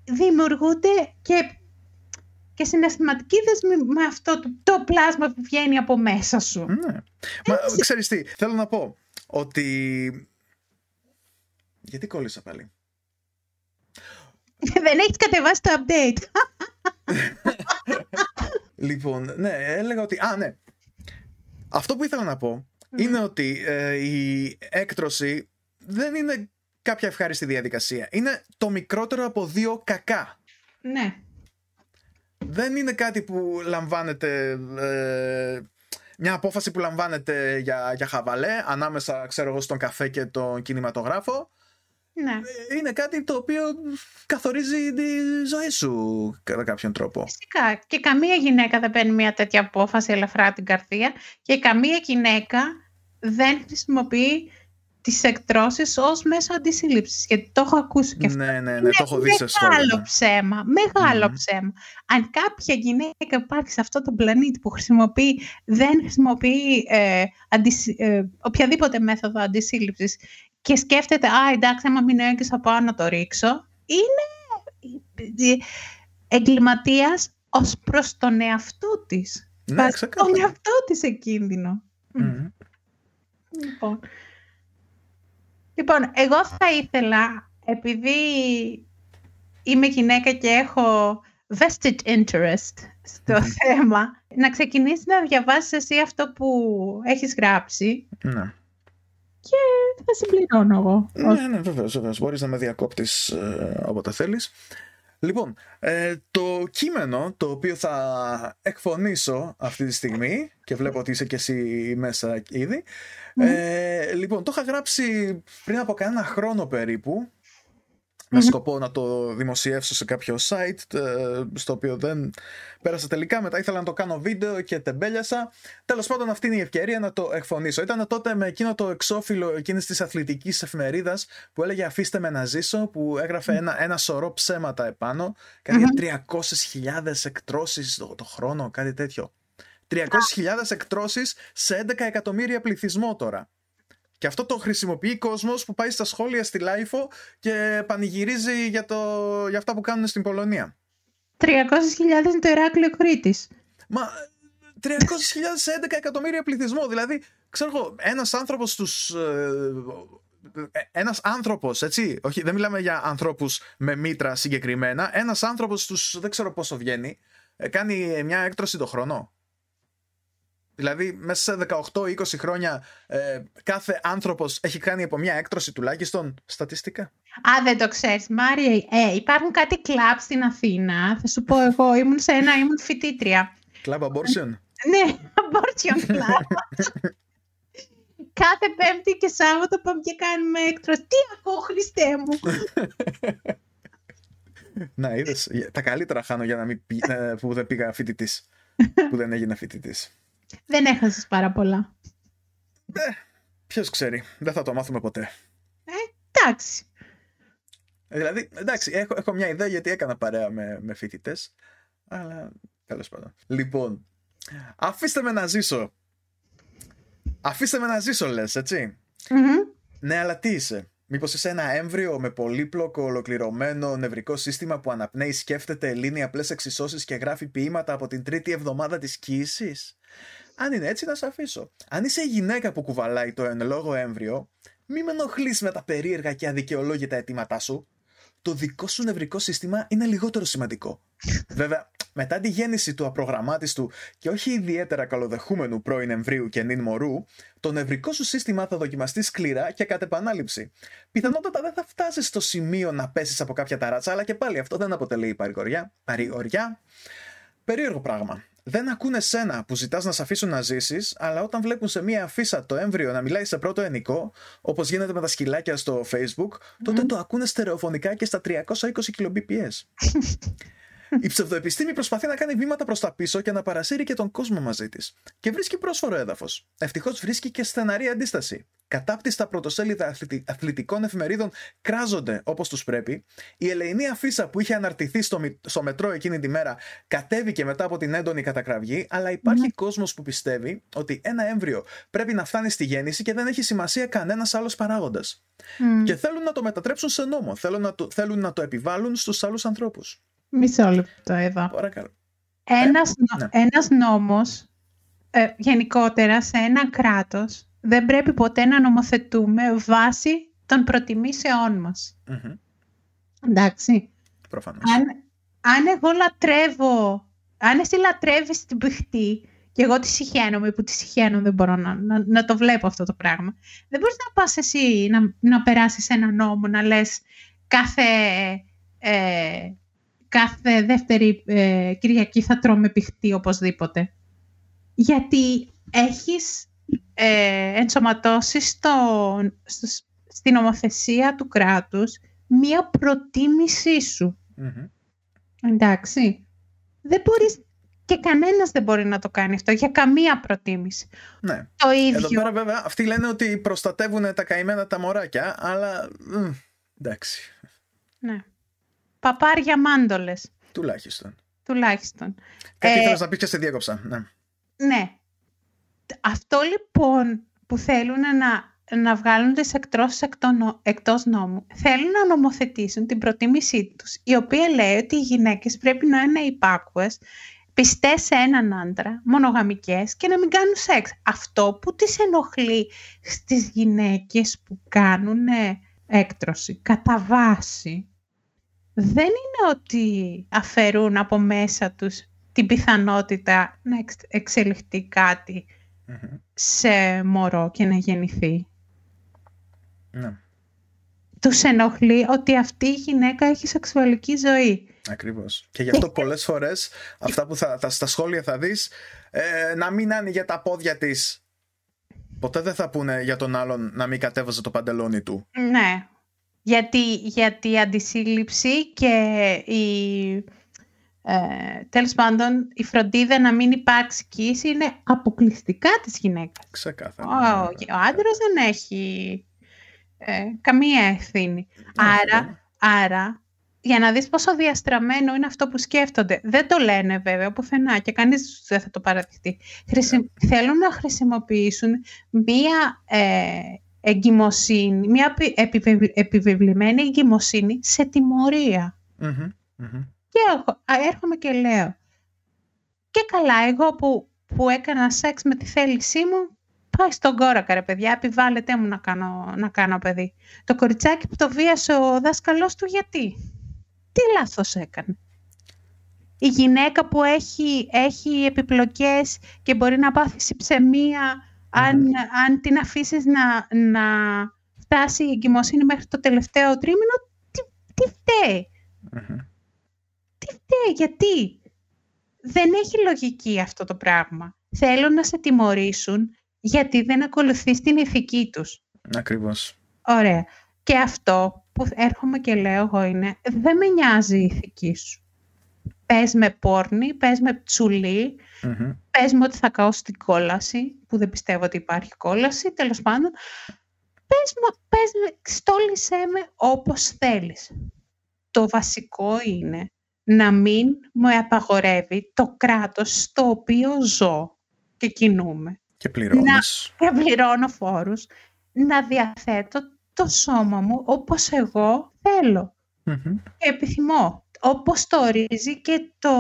δημιουργούνται και, και συναισθηματικοί δεσμοί με αυτό το, το πλάσμα που βγαίνει από μέσα σου. Ναι. Μα, ξέρεις τι, θέλω να πω ότι... Γιατί κόλλησα πάλι; Δεν έχεις κατεβάσει το update. λοιπόν, ναι, έλεγα ότι... Α, ναι. Αυτό που ήθελα να πω είναι ότι ε, η έκτρωση δεν είναι κάποια ευχάριστη διαδικασία. Είναι το μικρότερο από δύο κακά. Ναι. Δεν είναι κάτι που λαμβάνεται... Ε, μια απόφαση που λαμβάνεται για, για χαβαλέ ανάμεσα, ξέρω εγώ, στον καφέ και τον κινηματογράφο ναι. Ε, είναι κάτι το οποίο καθορίζει τη ζωή σου κατά κάποιον τρόπο. Φυσικά. Και καμία γυναίκα δεν παίρνει μια τέτοια απόφαση ελαφρά την καρδία και καμία γυναίκα δεν χρησιμοποιεί τις εκτρώσεις ως μέσο αντισύλληψης. Γιατί το έχω ακούσει και αυτό. Ναι, ναι, ναι, το έχω δει σε σχόλια. Μεγάλο ψέμα. Μεγάλο ψέμα. Αν κάποια γυναίκα υπάρχει σε αυτό το πλανήτη που χρησιμοποιεί, δεν χρησιμοποιεί ε, ε, οποιαδήποτε μέθοδο αντισύλληψης και σκέφτεται, α, εντάξει, άμα μην έγκυσα πάω να το ρίξω, είναι εγκληματίας ως προς τον εαυτό της. Ναι, τον εαυτό της σε κίνδυνο. Λοιπόν. λοιπόν, εγώ θα ήθελα, επειδή είμαι γυναίκα και έχω vested interest στο θέμα, να ξεκινήσεις να διαβάσεις εσύ αυτό που έχεις γράψει. Ναι και θα συμπληρώνω εγώ. Ναι, ναι, βεβαίως. βεβαίως. Μπορείς να με διακόπτεις ε, όποτε θέλεις. Λοιπόν, ε, το κείμενο το οποίο θα εκφωνήσω αυτή τη στιγμή και βλέπω ότι είσαι και εσύ μέσα ήδη ε, λοιπόν, το είχα γράψει πριν από κανένα χρόνο περίπου με σκοπό να το δημοσιεύσω σε κάποιο site ε, στο οποίο δεν πέρασα τελικά. Μετά ήθελα να το κάνω βίντεο και τεμπέλιασα. Τέλος πάντων αυτή είναι η ευκαιρία να το εκφωνήσω. Ήταν τότε με εκείνο το εξώφυλλο εκείνης της αθλητικής εφημερίδας που έλεγε αφήστε με να ζήσω που έγραφε ένα, ένα σωρό ψέματα επάνω. Κάτι για 300.000 εκτρώσεις το, το χρόνο κάτι τέτοιο. 300.000 εκτρώσεις σε 11 εκατομμύρια πληθυσμό τώρα και αυτό το χρησιμοποιεί κόσμος που πάει στα σχόλια στη LiFO και πανηγυρίζει για, το, για αυτά που κάνουν στην Πολωνία. 300.000 είναι το Ηράκλειο Κρήτης. Μα 300.000 σε 11 εκατομμύρια πληθυσμό. Δηλαδή, ξέρω εγώ, ένας άνθρωπος στου. Ε, ένας άνθρωπος, έτσι. Όχι, δεν μιλάμε για ανθρώπους με μήτρα συγκεκριμένα. Ένας άνθρωπος στου. Δεν ξέρω πόσο βγαίνει. Ε, κάνει μια έκτρωση το χρόνο. Δηλαδή, μέσα σε 18-20 χρόνια ε, κάθε άνθρωπος έχει κάνει από μια έκτρωση τουλάχιστον στατιστικά; Α, δεν το ξέρεις, Μάρια. Ε, υπάρχουν κάτι κλαμπ στην Αθήνα. Θα σου πω εγώ, ήμουν σε ένα, ήμουν φοιτήτρια. Κλαμπ abortion; ναι, abortion club. κάθε Πέμπτη και Σάββατο πάμε και κάνουμε έκτρωση. Τι ακούω, Χριστέ μου. Να, είδες, τα καλύτερα χάνω για να μην πει, ε, που δεν πήγα φοιτητής. που δεν έγινα φοιτητής. Δεν έχασες πάρα πολλά. Ε, Ποιος ξέρει. Δεν θα το μάθουμε ποτέ. Ε, εντάξει. Ε, δηλαδή, εντάξει, έχω, έχω μια ιδέα γιατί έκανα παρέα με, με φοιτητές. Αλλά τέλος πάντων. Λοιπόν, αφήστε με να ζήσω. Αφήστε με να ζήσω, λες, ετσι Ναι, αλλά τι είσαι; Μήπως είσαι ένα έμβριο με πολύπλοκο ολοκληρωμένο νευρικό σύστημα που αναπνέει, σκέφτεται, λύνει απλές εξισώσεις και γράφει ποίηματα από την τρίτη εβδομάδα της κοίησης; Αν είναι έτσι, να σε αφήσω. Αν είσαι η γυναίκα που κουβαλάει το εν λόγω έμβριο, Μη με ενοχλείς με τα περίεργα και αδικαιολόγητα αιτήματά σου. Το δικό σου νευρικό σύστημα είναι λιγότερο σημαντικό. Βέβαια, μετά τη γέννηση του απρογραμμάτιστου και όχι ιδιαίτερα καλοδεχούμενου πρώην εμβρίου και νυν μωρού, το νευρικό σου σύστημα θα δοκιμαστεί σκληρά και κατ' επανάληψη. Πιθανότατα δεν θα φτάσεις στο σημείο να πέσεις από κάποια ταράτσα, αλλά και πάλι αυτό δεν αποτελεί παρηγοριά. Παρηγοριά. Περίεργο πράγμα δεν ακούνε σένα που ζητάς να σε αφήσουν να ζήσεις, αλλά όταν βλέπουν σε μία αφίσα το έμβριο να μιλάει σε πρώτο ενικό, όπως γίνεται με τα σκυλάκια στο Facebook, τότε το ακούνε στερεοφωνικά και στα 320 kbps. Η ψευδοεπιστήμη προσπαθεί να κάνει βήματα προς τα πίσω και να παρασύρει και τον κόσμο μαζί της. Και βρίσκει πρόσφορο έδαφος. Ευτυχώς βρίσκει και στεναρή αντίσταση. Κατάπτυστα πρωτοσέλιδα αθλητικών εφημερίδων κράζονται όπως τους πρέπει. Η ελεηνή αφίσα που είχε αναρτηθεί στο, στο μετρό εκείνη τη μέρα κατέβηκε μετά από την έντονη κατακραυγή, αλλά υπάρχει mm. κόσμος που πιστεύει ότι ένα έμβριο πρέπει να φτάνει στη γέννηση και δεν έχει σημασία κανένας άλλος παράγοντας. Και θέλουν να το μετατρέψουν σε νόμο. Θέλουν να το, θέλουν να το επιβάλλουν στους άλλους ανθρώπους. Μισό λεπτό εδώ. Παρακαλώ. Ένας, ε, ναι. ένας νόμος, ε, γενικότερα σε ένα κράτος, δεν πρέπει ποτέ να νομοθετούμε βάσει των προτιμήσεών μας. Εντάξει. Προφανώς. Αν, αν εγώ λατρεύω, αν εσύ λατρεύεις την πηχτή και εγώ τη συχαίνομαι, που τη συχαίνω δεν μπορώ να, να, το βλέπω αυτό το πράγμα. Δεν μπορείς να πας εσύ να, να περάσεις ένα νόμο, να λες κάθε ε, κάθε δεύτερη ε, Κυριακή θα τρώμε πιχτή οπωσδήποτε. Γιατί έχεις ε, ενσωματώσει στο, στην νομοθεσία του κράτους μία προτίμησή σου. Εντάξει. Δεν μπορείς και κανένας δεν μπορεί να το κάνει αυτό για καμία προτίμηση. Ναι. Το ίδιο. Εδώ πέρα βέβαια αυτοί λένε ότι προστατεύουν τα καημένα τα μωράκια, αλλά εντάξει. Ναι παπάρια μάντολες. Τουλάχιστον. Τουλάχιστον. Κάτι ε, να πεις και σε διέκοψα. Ναι. ναι. Αυτό λοιπόν που θέλουν να, να βγάλουν τις εκτρώσεις εκτός νόμου, θέλουν να νομοθετήσουν την προτίμησή τους, η οποία λέει ότι οι γυναίκες πρέπει να είναι υπάκουες, πιστές σε έναν άντρα, μονογαμικές και να μην κάνουν σεξ. Αυτό που τις ενοχλεί στις γυναίκες που κάνουν έκτρωση κατά βάση δεν είναι ότι αφαιρούν από μέσα τους την πιθανότητα να εξελιχθεί σε μωρό και να γεννηθεί. Ναι. Τους ενοχλεί ότι αυτή η γυναίκα έχει σεξουαλική ζωή. Ακριβώς. Και γι' αυτό πολλές φορές αυτά που θα, θα, στα σχόλια θα δεις ε, να μην άνοιγε τα πόδια της Ποτέ δεν θα πούνε για τον άλλον να μην κατέβαζε το παντελόνι του. Ναι, γιατί, γιατί η αντισύλληψη και η, ε, τέλος πάντων η φροντίδα να μην υπάρξει κοίηση είναι αποκλειστικά της γυναίκας. Ξεκάθαρα. Ο, ο άντρας δεν έχει ε, καμία ευθύνη. άρα, άρα, για να δεις πόσο διαστραμμένο είναι αυτό που σκέφτονται. Δεν το λένε βέβαια πουθενά και κανείς δεν θα το παραδεχτεί. Χρησι... Θέλουν να χρησιμοποιήσουν μία ε, εγκυμοσύνη, μια επιβεβλημένη εγκυμοσύνη σε τιμωρία. Και έρχομαι και λέω, και καλά εγώ που, που έκανα σεξ με τη θέλησή μου, πάει στον κόρακα ρε παιδιά, επιβάλλεται μου να κάνω, να κάνω παιδί. Το κοριτσάκι που το βίασε ο δάσκαλός του γιατί; Τι λάθος έκανε; Η γυναίκα που έχει, έχει επιπλοκές και μπορεί να πάθει ψεμία αν, αν την αφήσεις να, να φτάσει η εγκυμοσύνη μέχρι το τελευταίο τρίμηνο, τι, τι φταίει; Τι φταίει, γιατί; Δεν έχει λογική αυτό το πράγμα. Θέλουν να σε τιμωρήσουν γιατί δεν ακολουθείς την ηθική τους. Ακριβώς. Ωραία. Και αυτό που έρχομαι και λέω εγώ είναι, δεν με νοιάζει η ηθική σου πες με πόρνη, πες με τσουλή, mm πες με ότι θα καώ στην κόλαση, που δεν πιστεύω ότι υπάρχει κόλαση, τέλος πάντων. Πες, μου, πες με, στόλισέ με όπως θέλεις. Το βασικό είναι να μην μου απαγορεύει το κράτος στο οποίο ζω και κινούμε. Και πληρώνεις. Να, και πληρώνω φόρους. Να διαθέτω το σώμα μου όπως εγώ Και επιθυμώ όπως το ορίζει και, το,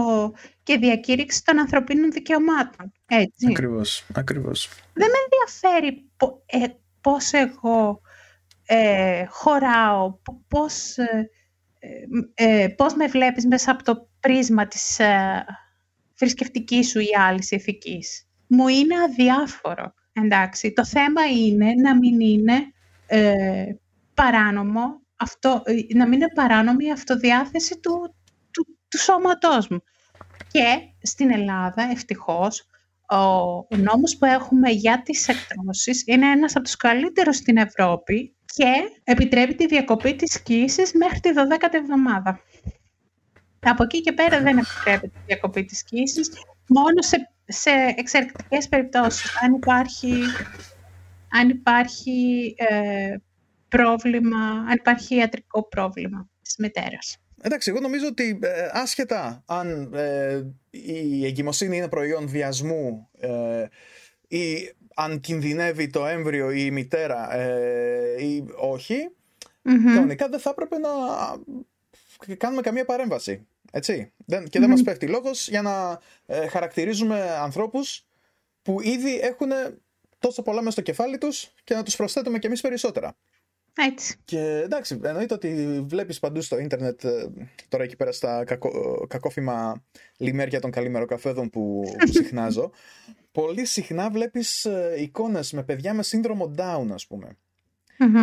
και διακήρυξη των ανθρωπίνων δικαιωμάτων. Έτσι. Ακριβώς, ακριβώς. Δεν με ενδιαφέρει ε, πώς εγώ ε, χωράω, πώς, ε, ε, πώς με βλέπεις μέσα από το πρίσμα της ε, θρησκευτικής σου ή άλλης ηθικής. Μου είναι αδιάφορο, εντάξει. Το θέμα είναι να μην είναι ε, παράνομο, αυτό, να μην είναι παράνομη η αυτοδιάθεση του, του, του σώματός μου. Και στην Ελλάδα, ευτυχώς, ο νόμος που έχουμε για τις εκτρώσεις είναι ένας από τους καλύτερους στην Ευρώπη και επιτρέπει τη διακοπή της σκήσης μέχρι τη 12η εβδομάδα. Από εκεί και πέρα δεν επιτρέπεται τη διακοπή της σκήσης, μόνο σε, σε εξαιρετικές περιπτώσεις. Αν υπάρχει, αν υπάρχει ε, πρόβλημα, αν υπάρχει ιατρικό πρόβλημα της μητέρας. Εντάξει, εγώ νομίζω ότι ε, άσχετα αν ε, η εγκυμοσύνη είναι προϊόν βιασμού ε, ή αν κινδυνεύει το έμβριο ή η μητέρα ή όχι, κανονικά δεν θα έπρεπε να κάνουμε καμία παρέμβαση. Έτσι. Δεν, και δεν μας πέφτει λόγος για να χαρακτηρίζουμε ανθρώπους που ήδη έχουν τόσο πολλά μέσα στο κεφάλι τους και να τους προσθέτουμε κι εμείς περισσότερα. Έτσι. Και εντάξει, εννοείται ότι βλέπεις παντού στο ίντερνετ ε, τώρα εκεί πέρα στα κακό, κακόφημα λιμέρια των καλημεροκαφέδων που συχνάζω πολύ συχνά βλέπεις ε, εικόνες με παιδιά με σύνδρομο Down ας πουμε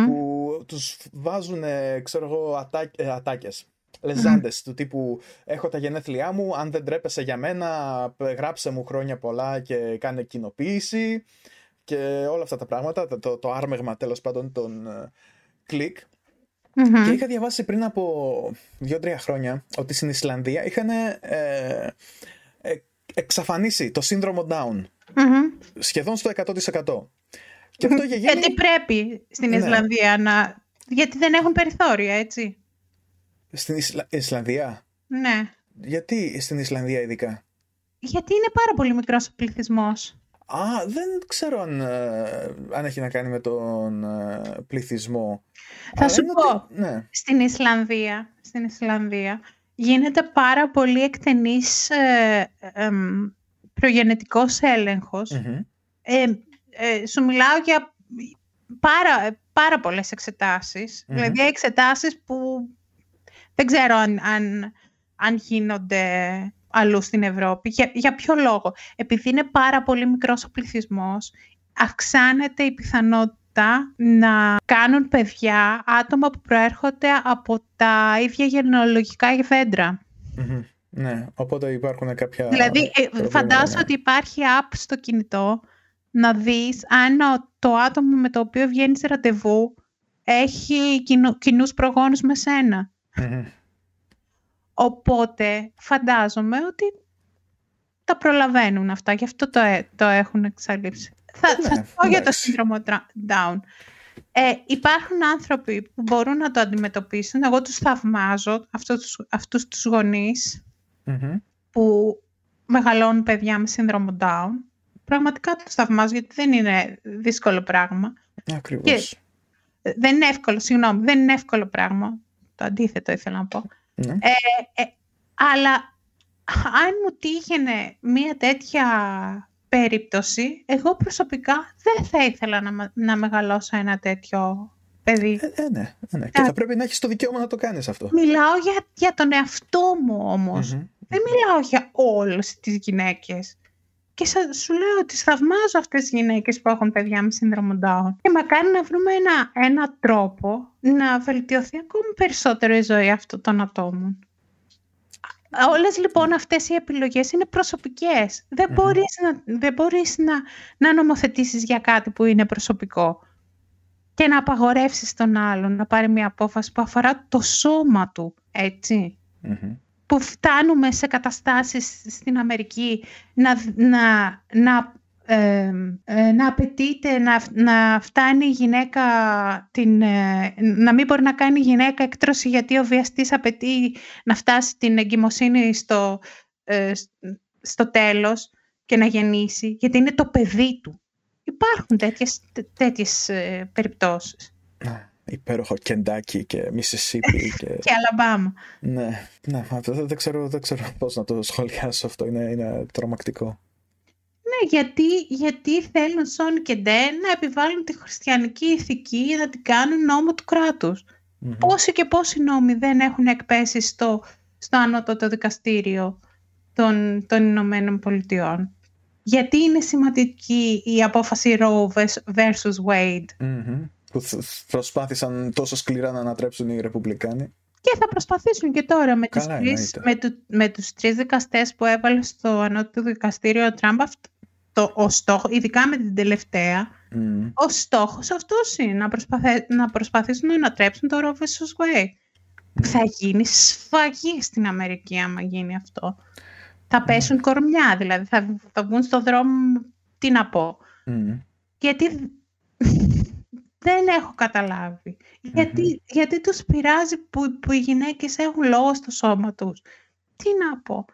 που τους βάζουν, ξέρω εγώ, ατά, ε, ατάκες λεζάντες του τύπου έχω τα γενέθλιά μου, αν δεν τρέπεσαι για μένα γράψε μου χρόνια πολλά και κάνε κοινοποίηση και όλα αυτά τα πράγματα, το, το άρμεγμα τέλος πάντων των κλικ. Και είχα διαβάσει πριν από δύο-τρία χρόνια ότι στην Ισλανδία είχαν ε, ε, εξαφανίσει το σύνδρομο Down. Σχεδόν στο 100%. Και αυτό γίνει... Γιατί πρέπει στην ναι. Ισλανδία να... Γιατί δεν έχουν περιθώρια, έτσι. Στην Ισλανδία; Ναι. Γιατί στην Ισλανδία ειδικά; Γιατί είναι πάρα πολύ μικρός ο πληθυσμός. Α, δεν ξέρω αν, ε, αν έχει να κάνει με τον ε, πληθυσμό. Θα σου πω, ναι. στην, Ισλανδία, στην Ισλανδία γίνεται πάρα πολύ εκτενής ε, ε, προγενετικός σου μιλάω για πάρα, πάρα πολλές Δηλαδή εξετάσεις που δεν ξέρω αν, αν, αν γίνονται αλλού στην Ευρώπη. Για, για ποιο λόγο; Επειδή είναι πάρα πολύ μικρός ο πληθυσμός, αυξάνεται η πιθανότητα να κάνουν παιδιά άτομα που προέρχονται από τα ίδια γενεολογικά Ναι, οπότε υπάρχουν κάποια... Δηλαδή, ε, φαντάζομαι ότι υπάρχει app στο κινητό να δεις αν το άτομο με το οποίο βγαίνει ραντεβού έχει κοινούς προγόνους με σενα Οπότε φαντάζομαι ότι τα προλαβαίνουν αυτά, γι' αυτό το, ε, το έχουν εξαλείψει. Θα, ναι, θα πω για το σύνδρομο Down. Ε, υπάρχουν άνθρωποι που μπορούν να το αντιμετωπίσουν. Εγώ τους θαυμάζω, αυτούς, αυτούς τους γονεις που μεγαλώνουν παιδιά με σύνδρομο Down. Πραγματικά τους θαυμάζω γιατί δεν είναι δύσκολο πράγμα. Ακριβώς. δεν είναι εύκολο, συγγνώμη, δεν είναι εύκολο πράγμα. Το αντίθετο ήθελα να πω. Ναι. Ε, ε, αλλά αν μου τύχαινε μία τέτοια περίπτωση, εγώ προσωπικά δεν θα ήθελα να, να μεγαλώσω ένα τέτοιο παιδί. Ε, ε ναι, ε, ναι. Και θα πρέπει να έχεις το δικαίωμα να το κάνεις αυτό. Μιλάω για, για τον εαυτό μου ομως Δεν μιλάω για όλες τις γυναίκες. Και σου λέω ότι θαυμάζω αυτές τις γυναίκες που έχουν παιδιά με σύνδρομο Down. Και μακάρι να βρούμε ένα, ένα τρόπο να βελτιωθεί ακόμη περισσότερο η ζωή αυτών των ατόμων. Όλες λοιπόν αυτές οι επιλογές είναι προσωπικές. Δεν μπορείς, να, δεν μπορείς να, να νομοθετήσεις για κάτι που είναι προσωπικό και να απαγορεύσεις τον άλλον να πάρει μια απόφαση που αφορά το σώμα του, που φτάνουμε σε καταστάσεις στην Αμερική να, να, να, ε, ε, να απαιτείται να, να φτάνει η γυναίκα την, ε, να μην μπορεί να κάνει η γυναίκα εκτρώσει γιατί ο βιαστής απαιτεί να φτάσει την εγκυμοσύνη στο, στο τέλος και να γεννήσει γιατί είναι το παιδί του. Υπάρχουν τέτοιες, τέτοιες περιπτώσεις. Ναι υπέροχο Κεντάκι και Μισισίπι και... και Αλαμπάμα. Ναι, ναι δεν, ξέρω, δεν ξέρω πώς να το σχολιάσω αυτό, είναι, είναι τρομακτικό. Ναι, γιατί, γιατί θέλουν Σόν και Ντε να επιβάλλουν τη χριστιανική ηθική να την κάνουν νόμο του κρατους Πόσοι και πόσοι νόμοι δεν έχουν εκπέσει στο, στο ανώτατο δικαστήριο των, των Ηνωμένων Πολιτειών; Γιατί είναι σημαντική η απόφαση Roe versus Wade; Που προσπάθησαν τόσο σκληρά να ανατρέψουν οι Ρεπουμπλικάνοι. Και θα προσπαθήσουν και τώρα με, Καλά, τους, τρεις, με, του, με τους τρεις δικαστές που έβαλε στο ανώτατο δικαστήριο ο Τραμπ το, ο στόχο, ειδικά με την τελευταία, mm. ο στόχος αυτός είναι να, προσπαθεί, να προσπαθήσουν να ανατρέψουν το Roe vs. Wade. Θα γίνει σφαγή στην Αμερική άμα γίνει αυτό. Θα ναι. πέσουν κορμιά, δηλαδή θα, θα βγουν στο δρόμο, τι να πω. Γιατί δεν έχω καταλάβει. Γιατί, γιατί τους πειράζει που, που οι γυναίκες έχουν λόγο στο σώμα τους. Τι να πω.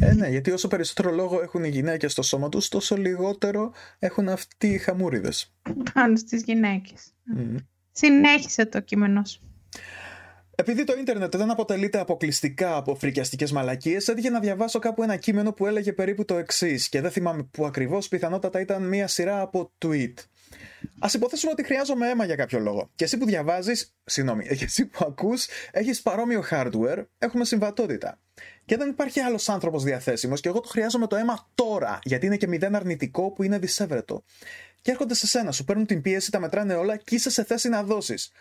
Ε, ναι, γιατί όσο περισσότερο λόγο έχουν οι γυναίκες στο σώμα τους, τόσο λιγότερο έχουν αυτοί οι χαμούριδες. Πάνω στις γυναίκες. Συνέχισε το κείμενο σου. Επειδή το ίντερνετ δεν αποτελείται αποκλειστικά από φρικιαστικές μαλακίες, έτυχε να διαβάσω κάπου ένα κείμενο που έλεγε περίπου το εξής, και δεν θυμάμαι που ακριβώς, πιθανότατα ήταν μία σειρά από tweet. Α υποθέσουμε ότι χρειάζομαι αίμα για κάποιο λόγο. Και εσύ που διαβάζεις, συγγνώμη, και εσύ που ακούς, έχεις παρόμοιο hardware, έχουμε συμβατότητα. Και δεν υπάρχει άλλος άνθρωπος διαθέσιμος, και εγώ το χρειάζομαι το αίμα τώρα, γιατί είναι και μηδέν αρνητικό που είναι δυσέβρετο. Και έρχονται σε σένα, σου παίρνουν την πίεση, τα μετράνε όλα και είσαι σε θέση να δώσεις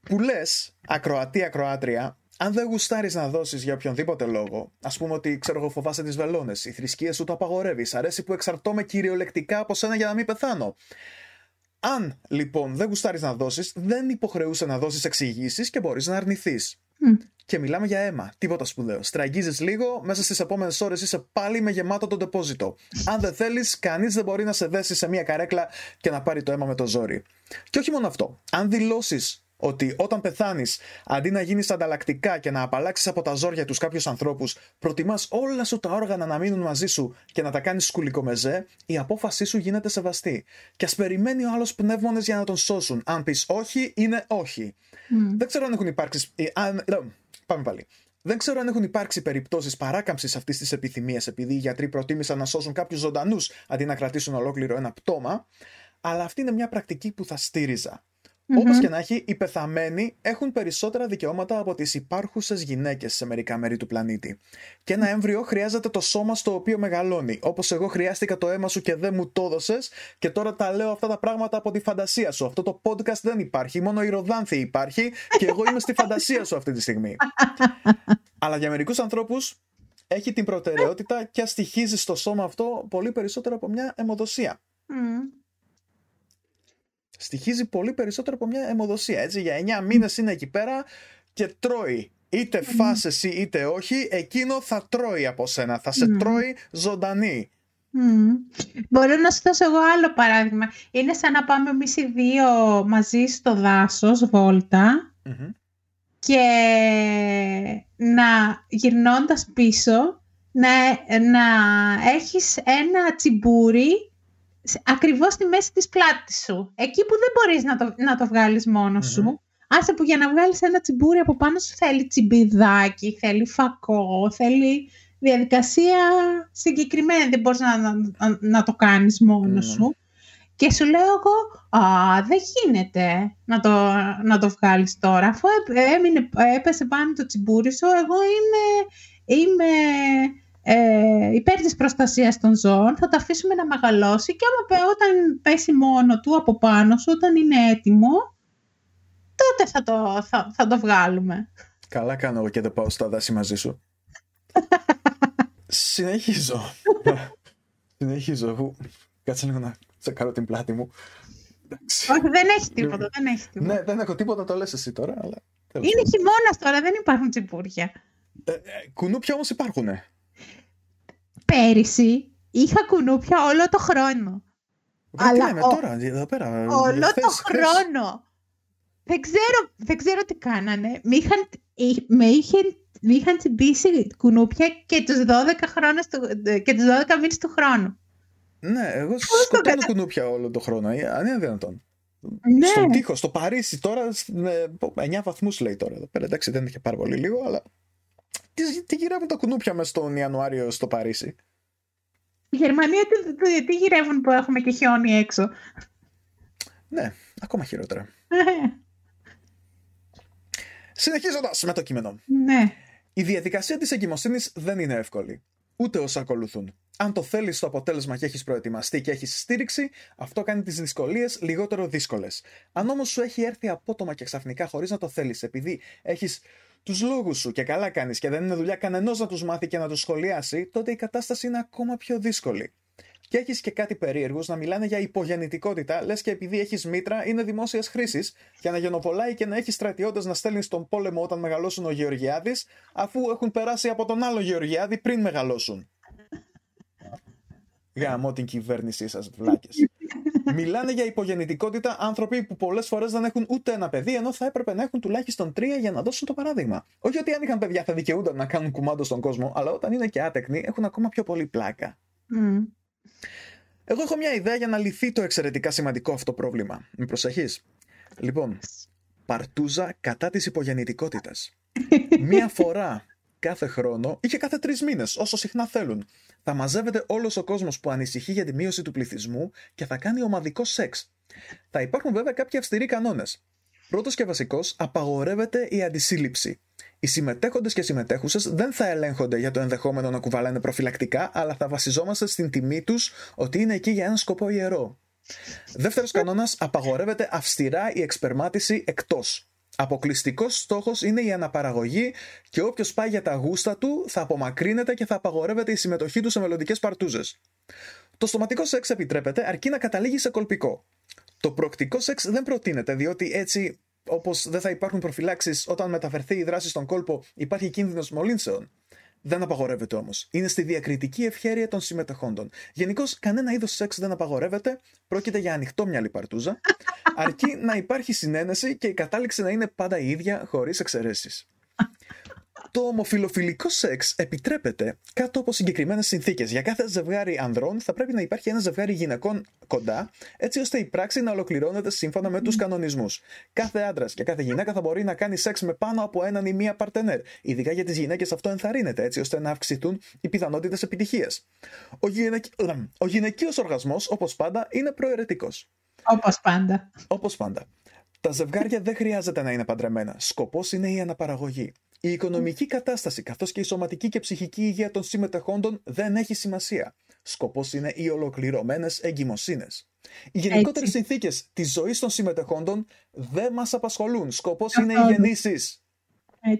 που λες, ακροατή, ακροάτρια, αν δεν γουστάρεις να δώσεις για οποιονδήποτε λόγο, ας πούμε ότι ξέρω εγώ φοβάσαι τις βελόνες, η θρησκεία σου το απαγορεύει, αρέσει που εξαρτώμαι κυριολεκτικά από σένα για να μην πεθάνω. Αν λοιπόν δεν γουστάρεις να δώσεις, δεν υποχρεούσε να δώσεις εξηγήσεις και μπορείς να αρνηθείς. Και μιλάμε για αίμα. Τίποτα σπουδαίο. Στραγγίζεις λίγο, μέσα στις επόμενες ώρες είσαι πάλι με γεμάτο το ντεπόζιτο. Αν δεν θέλεις, κανείς δεν μπορεί να σε δέσει σε μια καρέκλα και να πάρει το αίμα με το ζόρι. Και όχι μόνο αυτό. Αν δηλώσεις ότι όταν πεθάνεις, αντί να γίνεις ανταλλακτικά και να απαλλάξεις από τα ζόρια τους κάποιους ανθρώπους, προτιμάς όλα σου τα όργανα να μείνουν μαζί σου και να τα κάνεις σκουλικομεζέ, η απόφασή σου γίνεται σεβαστή. Και ας περιμένει ο άλλος πνεύμονες για να τον σώσουν. Αν πεις όχι, είναι όχι. Δεν ξέρω αν έχουν υπάρξει. Ε, πάμε πάλι. Δεν ξέρω αν έχουν υπάρξει περιπτώσεις παράκαμψης αυτής της επιθυμίας επειδή οι γιατροί προτίμησαν να σώσουν κάποιους ζωντανούς αντί να κρατήσουν ολόκληρο ένα πτώμα, αλλά αυτή είναι μια πρακτική που θα στήριζα. Mm-hmm. Όπω και να έχει, οι πεθαμένοι έχουν περισσότερα δικαιώματα από τις υπάρχουσες γυναίκες σε μερικά μέρη του πλανήτη. Και ένα έμβριο χρειάζεται το σώμα στο οποίο μεγαλώνει. Όπως εγώ χρειάστηκα το αίμα σου και δεν μου το έδωσες, και τώρα τα λέω αυτά τα πράγματα από τη φαντασία σου. Αυτό το podcast δεν υπάρχει, μόνο η Ροδάνθη υπάρχει, και εγώ είμαι στη φαντασία σου αυτή τη στιγμή. Αλλά για μερικούς ανθρώπους έχει την προτεραιότητα και αστοιχίζει στο σώμα αυτό πολύ περισσότερο από μια αιμοδοσία. Mm στοιχίζει πολύ περισσότερο από μια αιμοδοσία. Έτσι, για 9 μήνες είναι εκεί πέρα και τρώει. Είτε φας εσύ είτε όχι, εκείνο θα τρώει από σένα. Θα σε τρώει ζωντανή. Mm. Μπορώ να σου δώσω εγώ άλλο παράδειγμα. Είναι σαν να πάμε εμείς οι δύο μαζί στο δάσος, και να γυρνώντας πίσω να, να έχεις ένα τσιμπούρι ακριβώς στη μέση της πλάτης σου. Εκεί που δεν μπορείς να το, να το βγάλεις μόνος σου. Άσε που για να βγάλεις ένα τσιμπούρι από πάνω σου θέλει τσιμπιδάκι, θέλει φακό, θέλει διαδικασία συγκεκριμένη. Δεν μπορείς να, να, να το κάνεις μόνος σου. Και σου λέω εγώ, α, δεν γίνεται να το, να το βγάλεις τώρα. Αφού έμεινε, έπεσε πάνω το τσιμπούρι σου, εγώ είμαι, είμαι ε, υπέρ της προστασίας των ζώων, θα το αφήσουμε να μεγαλώσει και άμα όταν πέσει μόνο του από πάνω σου, όταν είναι έτοιμο, τότε θα το, θα, θα το βγάλουμε. Καλά κάνω εγώ και δεν πάω στα δάση μαζί σου. Συνεχίζω. Συνεχίζω. Κάτσε λίγο να τσεκάρω την πλάτη μου. Όχι, δεν έχει τίποτα, δεν έχει τίποτα. Ναι, δεν έχω τίποτα, το λες εσύ τώρα. Αλλά... Είναι χειμώνας τώρα, δεν υπάρχουν τσιμπούρια. Ε, ε, κουνούπια όμως υπάρχουνε πέρυσι είχα κουνούπια όλο το χρόνο. Αλλά λέμε τώρα, εδώ πέρα. Όλο το χρόνο. Δεν ξέρω, δεν ξέρω τι κάνανε. Με είχαν, με είχαν, με είχαν τσιμπήσει κουνούπια και τους 12, χρόνες και τους 12 μήνες του χρόνου. Ναι, εγώ σκοτώνω κουνούπια όλο το χρόνο. Αν είναι δυνατόν. Ναι. Στον τοίχο, στο Παρίσι τώρα, με 9 βαθμούς λέει τώρα εδώ πέρα. Εντάξει, δεν είχε πάρα πολύ λίγο, αλλά τι, τι γυρεύουν τα κουνούπια μες στον Ιανουάριο στο Παρίσι; Η Γερμανία τι, τι γυρεύουν που έχουμε και χιόνι έξω; Ναι, ακόμα χειρότερα. Συνεχίζοντας με το κείμενο. Ναι. Η διαδικασία της εγκυμοσύνης δεν είναι εύκολη. Ούτε όσα ακολουθούν. Αν το θέλεις το αποτέλεσμα και έχεις προετοιμαστεί και έχεις στήριξη, αυτό κάνει τις δυσκολίες λιγότερο δύσκολες. Αν όμως σου έχει έρθει απότομα και ξαφνικά χωρίς να το θέλεις, επειδή έχεις τους λόγους σου και καλά κάνεις και δεν είναι δουλειά κανενός να τους μάθει και να τους σχολιάσει, τότε η κατάσταση είναι ακόμα πιο δύσκολη. Και έχεις και κάτι περίεργο να μιλάνε για υπογεννητικότητα, λες και επειδή έχεις μήτρα είναι δημόσιας χρήσης, για να γενοπολάει και να έχεις στρατιώτες να στέλνεις στον πόλεμο όταν μεγαλώσουν ο Γεωργιάδης, αφού έχουν περάσει από τον άλλο Γεωργιάδη πριν μεγαλώσουν. Γαμώ την κυβέρνησή σας, βλάκες. Μιλάνε για υπογεννητικότητα άνθρωποι που πολλές φορές δεν έχουν ούτε ένα παιδί, ενώ θα έπρεπε να έχουν τουλάχιστον τρία για να δώσουν το παράδειγμα. Όχι ότι αν είχαν παιδιά θα δικαιούνταν να κάνουν κουμάντο στον κόσμο, αλλά όταν είναι και άτεκνοι έχουν ακόμα πιο πολύ πλάκα. Mm. Εγώ έχω μια ιδέα για να λυθεί το εξαιρετικά σημαντικό αυτό πρόβλημα. Με προσεχεί. Λοιπόν, παρτούζα κατά της υπογεννητικότητας. Μία φορά κάθε χρόνο ή και κάθε τρεις μήνες, όσο συχνά θέλουν. Θα μαζεύεται όλος ο κόσμος που ανησυχεί για τη μείωση του πληθυσμού και θα κάνει ομαδικό σεξ. Θα υπάρχουν βέβαια κάποιοι αυστηροί κανόνες. Πρώτος και βασικός, απαγορεύεται η αντισύλληψη. Οι συμμετέχοντες και συμμετέχουσες δεν θα ελέγχονται για το ενδεχόμενο να κουβαλάνε προφυλακτικά, αλλά θα βασιζόμαστε στην τιμή τους ότι είναι εκεί για ένα σκοπό ιερό. Δεύτερος κανόνας, απαγορεύεται αυστηρά η εξπερμάτιση εκτός. Αποκλειστικός στόχος είναι η αναπαραγωγή και όποιος πάει για τα γούστα του θα απομακρύνεται και θα απαγορεύεται η συμμετοχή του σε μελλοντικές παρτούζες. Το στοματικό σεξ επιτρέπεται αρκεί να καταλήγει σε κολπικό. Το προκτικό σεξ δεν προτείνεται διότι έτσι όπως δεν θα υπάρχουν προφυλάξεις όταν μεταφερθεί η δράση στον κόλπο υπάρχει κίνδυνος μολύνσεων. Δεν απαγορεύεται όμως. Είναι στη διακριτική ευχέρεια των συμμετεχόντων. Γενικώς, κανένα είδος σεξ δεν απαγορεύεται. Πρόκειται για ανοιχτό μυαλί παρτούζα. Αρκεί να υπάρχει συνένεση και η κατάληξη να είναι πάντα η ίδια, χωρίς εξαιρέσεις. Το ομοφιλοφιλικό σεξ επιτρέπεται κάτω από συγκεκριμένες συνθήκες. Για κάθε ζευγάρι ανδρών θα πρέπει να υπάρχει ένα ζευγάρι γυναικών κοντά, έτσι ώστε η πράξη να ολοκληρώνεται σύμφωνα με τους κανονισμούς. Κάθε άντρας και κάθε γυναίκα θα μπορεί να κάνει σεξ με πάνω από έναν ή μία παρτενέρ. Ειδικά για τις γυναίκες αυτό ενθαρρύνεται, έτσι ώστε να αυξηθούν οι πιθανότητες επιτυχίας. Ο, γυναικ... ο γυναικείος οργασμός, όπως πάντα, είναι προαιρετικός. Όπως πάντα. Όπως πάντα. Τα ζευγάρια δεν χρειάζεται να είναι παντρεμένα. Σκοπός είναι η αναπαραγωγή. Η οικονομική κατάσταση καθώς και η σωματική και ψυχική υγεία των συμμετεχόντων δεν έχει σημασία. Σκοπός είναι οι ολοκληρωμένες εγκυμοσύνες. Οι γενικότερες συνθήκες της ζωής των συμμετεχόντων δεν μας απασχολούν. Σκοπός είναι οι γεννήσεις.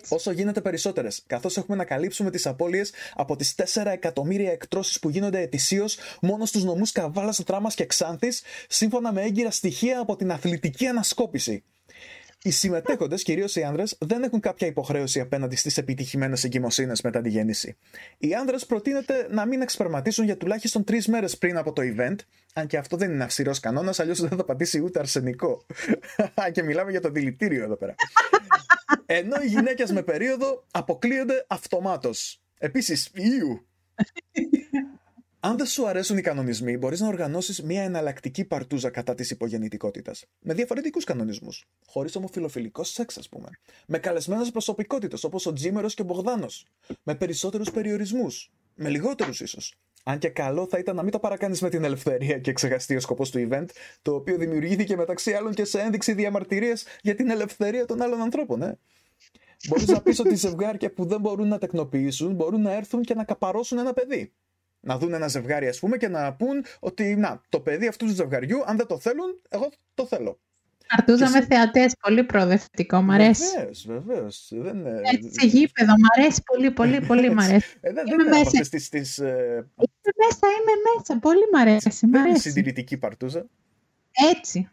Όσο γίνεται περισσότερες, καθώς έχουμε να καλύψουμε τις απώλειες από τις 4 εκατομμύρια εκτρώσεις που γίνονται ετησίως μόνο στους νομούς Καβάλα, Δράμα και Ξάνθης, σύμφωνα με έγκυρα στοιχεία από την αθλητική ανασκόπηση. Οι συμμετέχοντες, κυρίως οι άνδρες, δεν έχουν κάποια υποχρέωση απέναντι στις επιτυχημένες εγκυμοσύνες μετά τη γέννηση. Οι άνδρες προτείνεται να μην εξπερματίσουν για τουλάχιστον τρεις μέρες πριν από το event, αν και αυτό δεν είναι αυστηρός κανόνας, αλλιώς δεν θα πατήσει ούτε αρσενικό. και μιλάμε για το δηλητήριο εδώ πέρα. Ενώ οι γυναίκες με περίοδο αποκλείονται αυτομάτως. Επίσης, ιού. Αν δεν σου αρέσουν οι κανονισμοί, μπορείς να οργανώσεις μια εναλλακτική παρτούζα κατά της υπογεννητικότητας. Με διαφορετικούς κανονισμούς. Χωρίς ομοφιλοφιλικό σεξ, ας πούμε. Με καλεσμένες προσωπικότητες όπως ο Τζίμερος και ο Μπογδάνος. Με περισσότερους περιορισμούς. Με λιγότερους ίσως. Αν και καλό θα ήταν να μην το παρακάνεις με την ελευθερία και ξεχαστεί ο σκοπός του event, το οποίο δημιουργήθηκε μεταξύ άλλων και σε ένδειξη διαμαρτυρίας για την ελευθερία των άλλων ανθρώπων, ε. Μπορείς να πεις ότι ζευγάρια που δεν μπορούν να τεκνοποιήσουν μπορούν να έρθουν και να καπαρώσουν ένα παιδί να δουν ένα ζευγάρι, ας πούμε, και να πούν ότι να, το παιδί αυτού του ζευγαριού, αν δεν το θέλουν, εγώ το θέλω. Αρτούζα με θεατές, πολύ προοδευτικό, μ' αρέσει. Βεβαίως, βεβαίως. Δεν... Έτσι, σε γήπεδο, μ' αρέσει πολύ, πολύ, πολύ μ' αρέσει. Ε, δεν είμαι μέσα. Στις, στις, ε... Είμαι μέσα, είμαι μέσα, πολύ μ' αρέσει. Μ αρέσει. Είναι συντηρητική παρτούζα. Έτσι.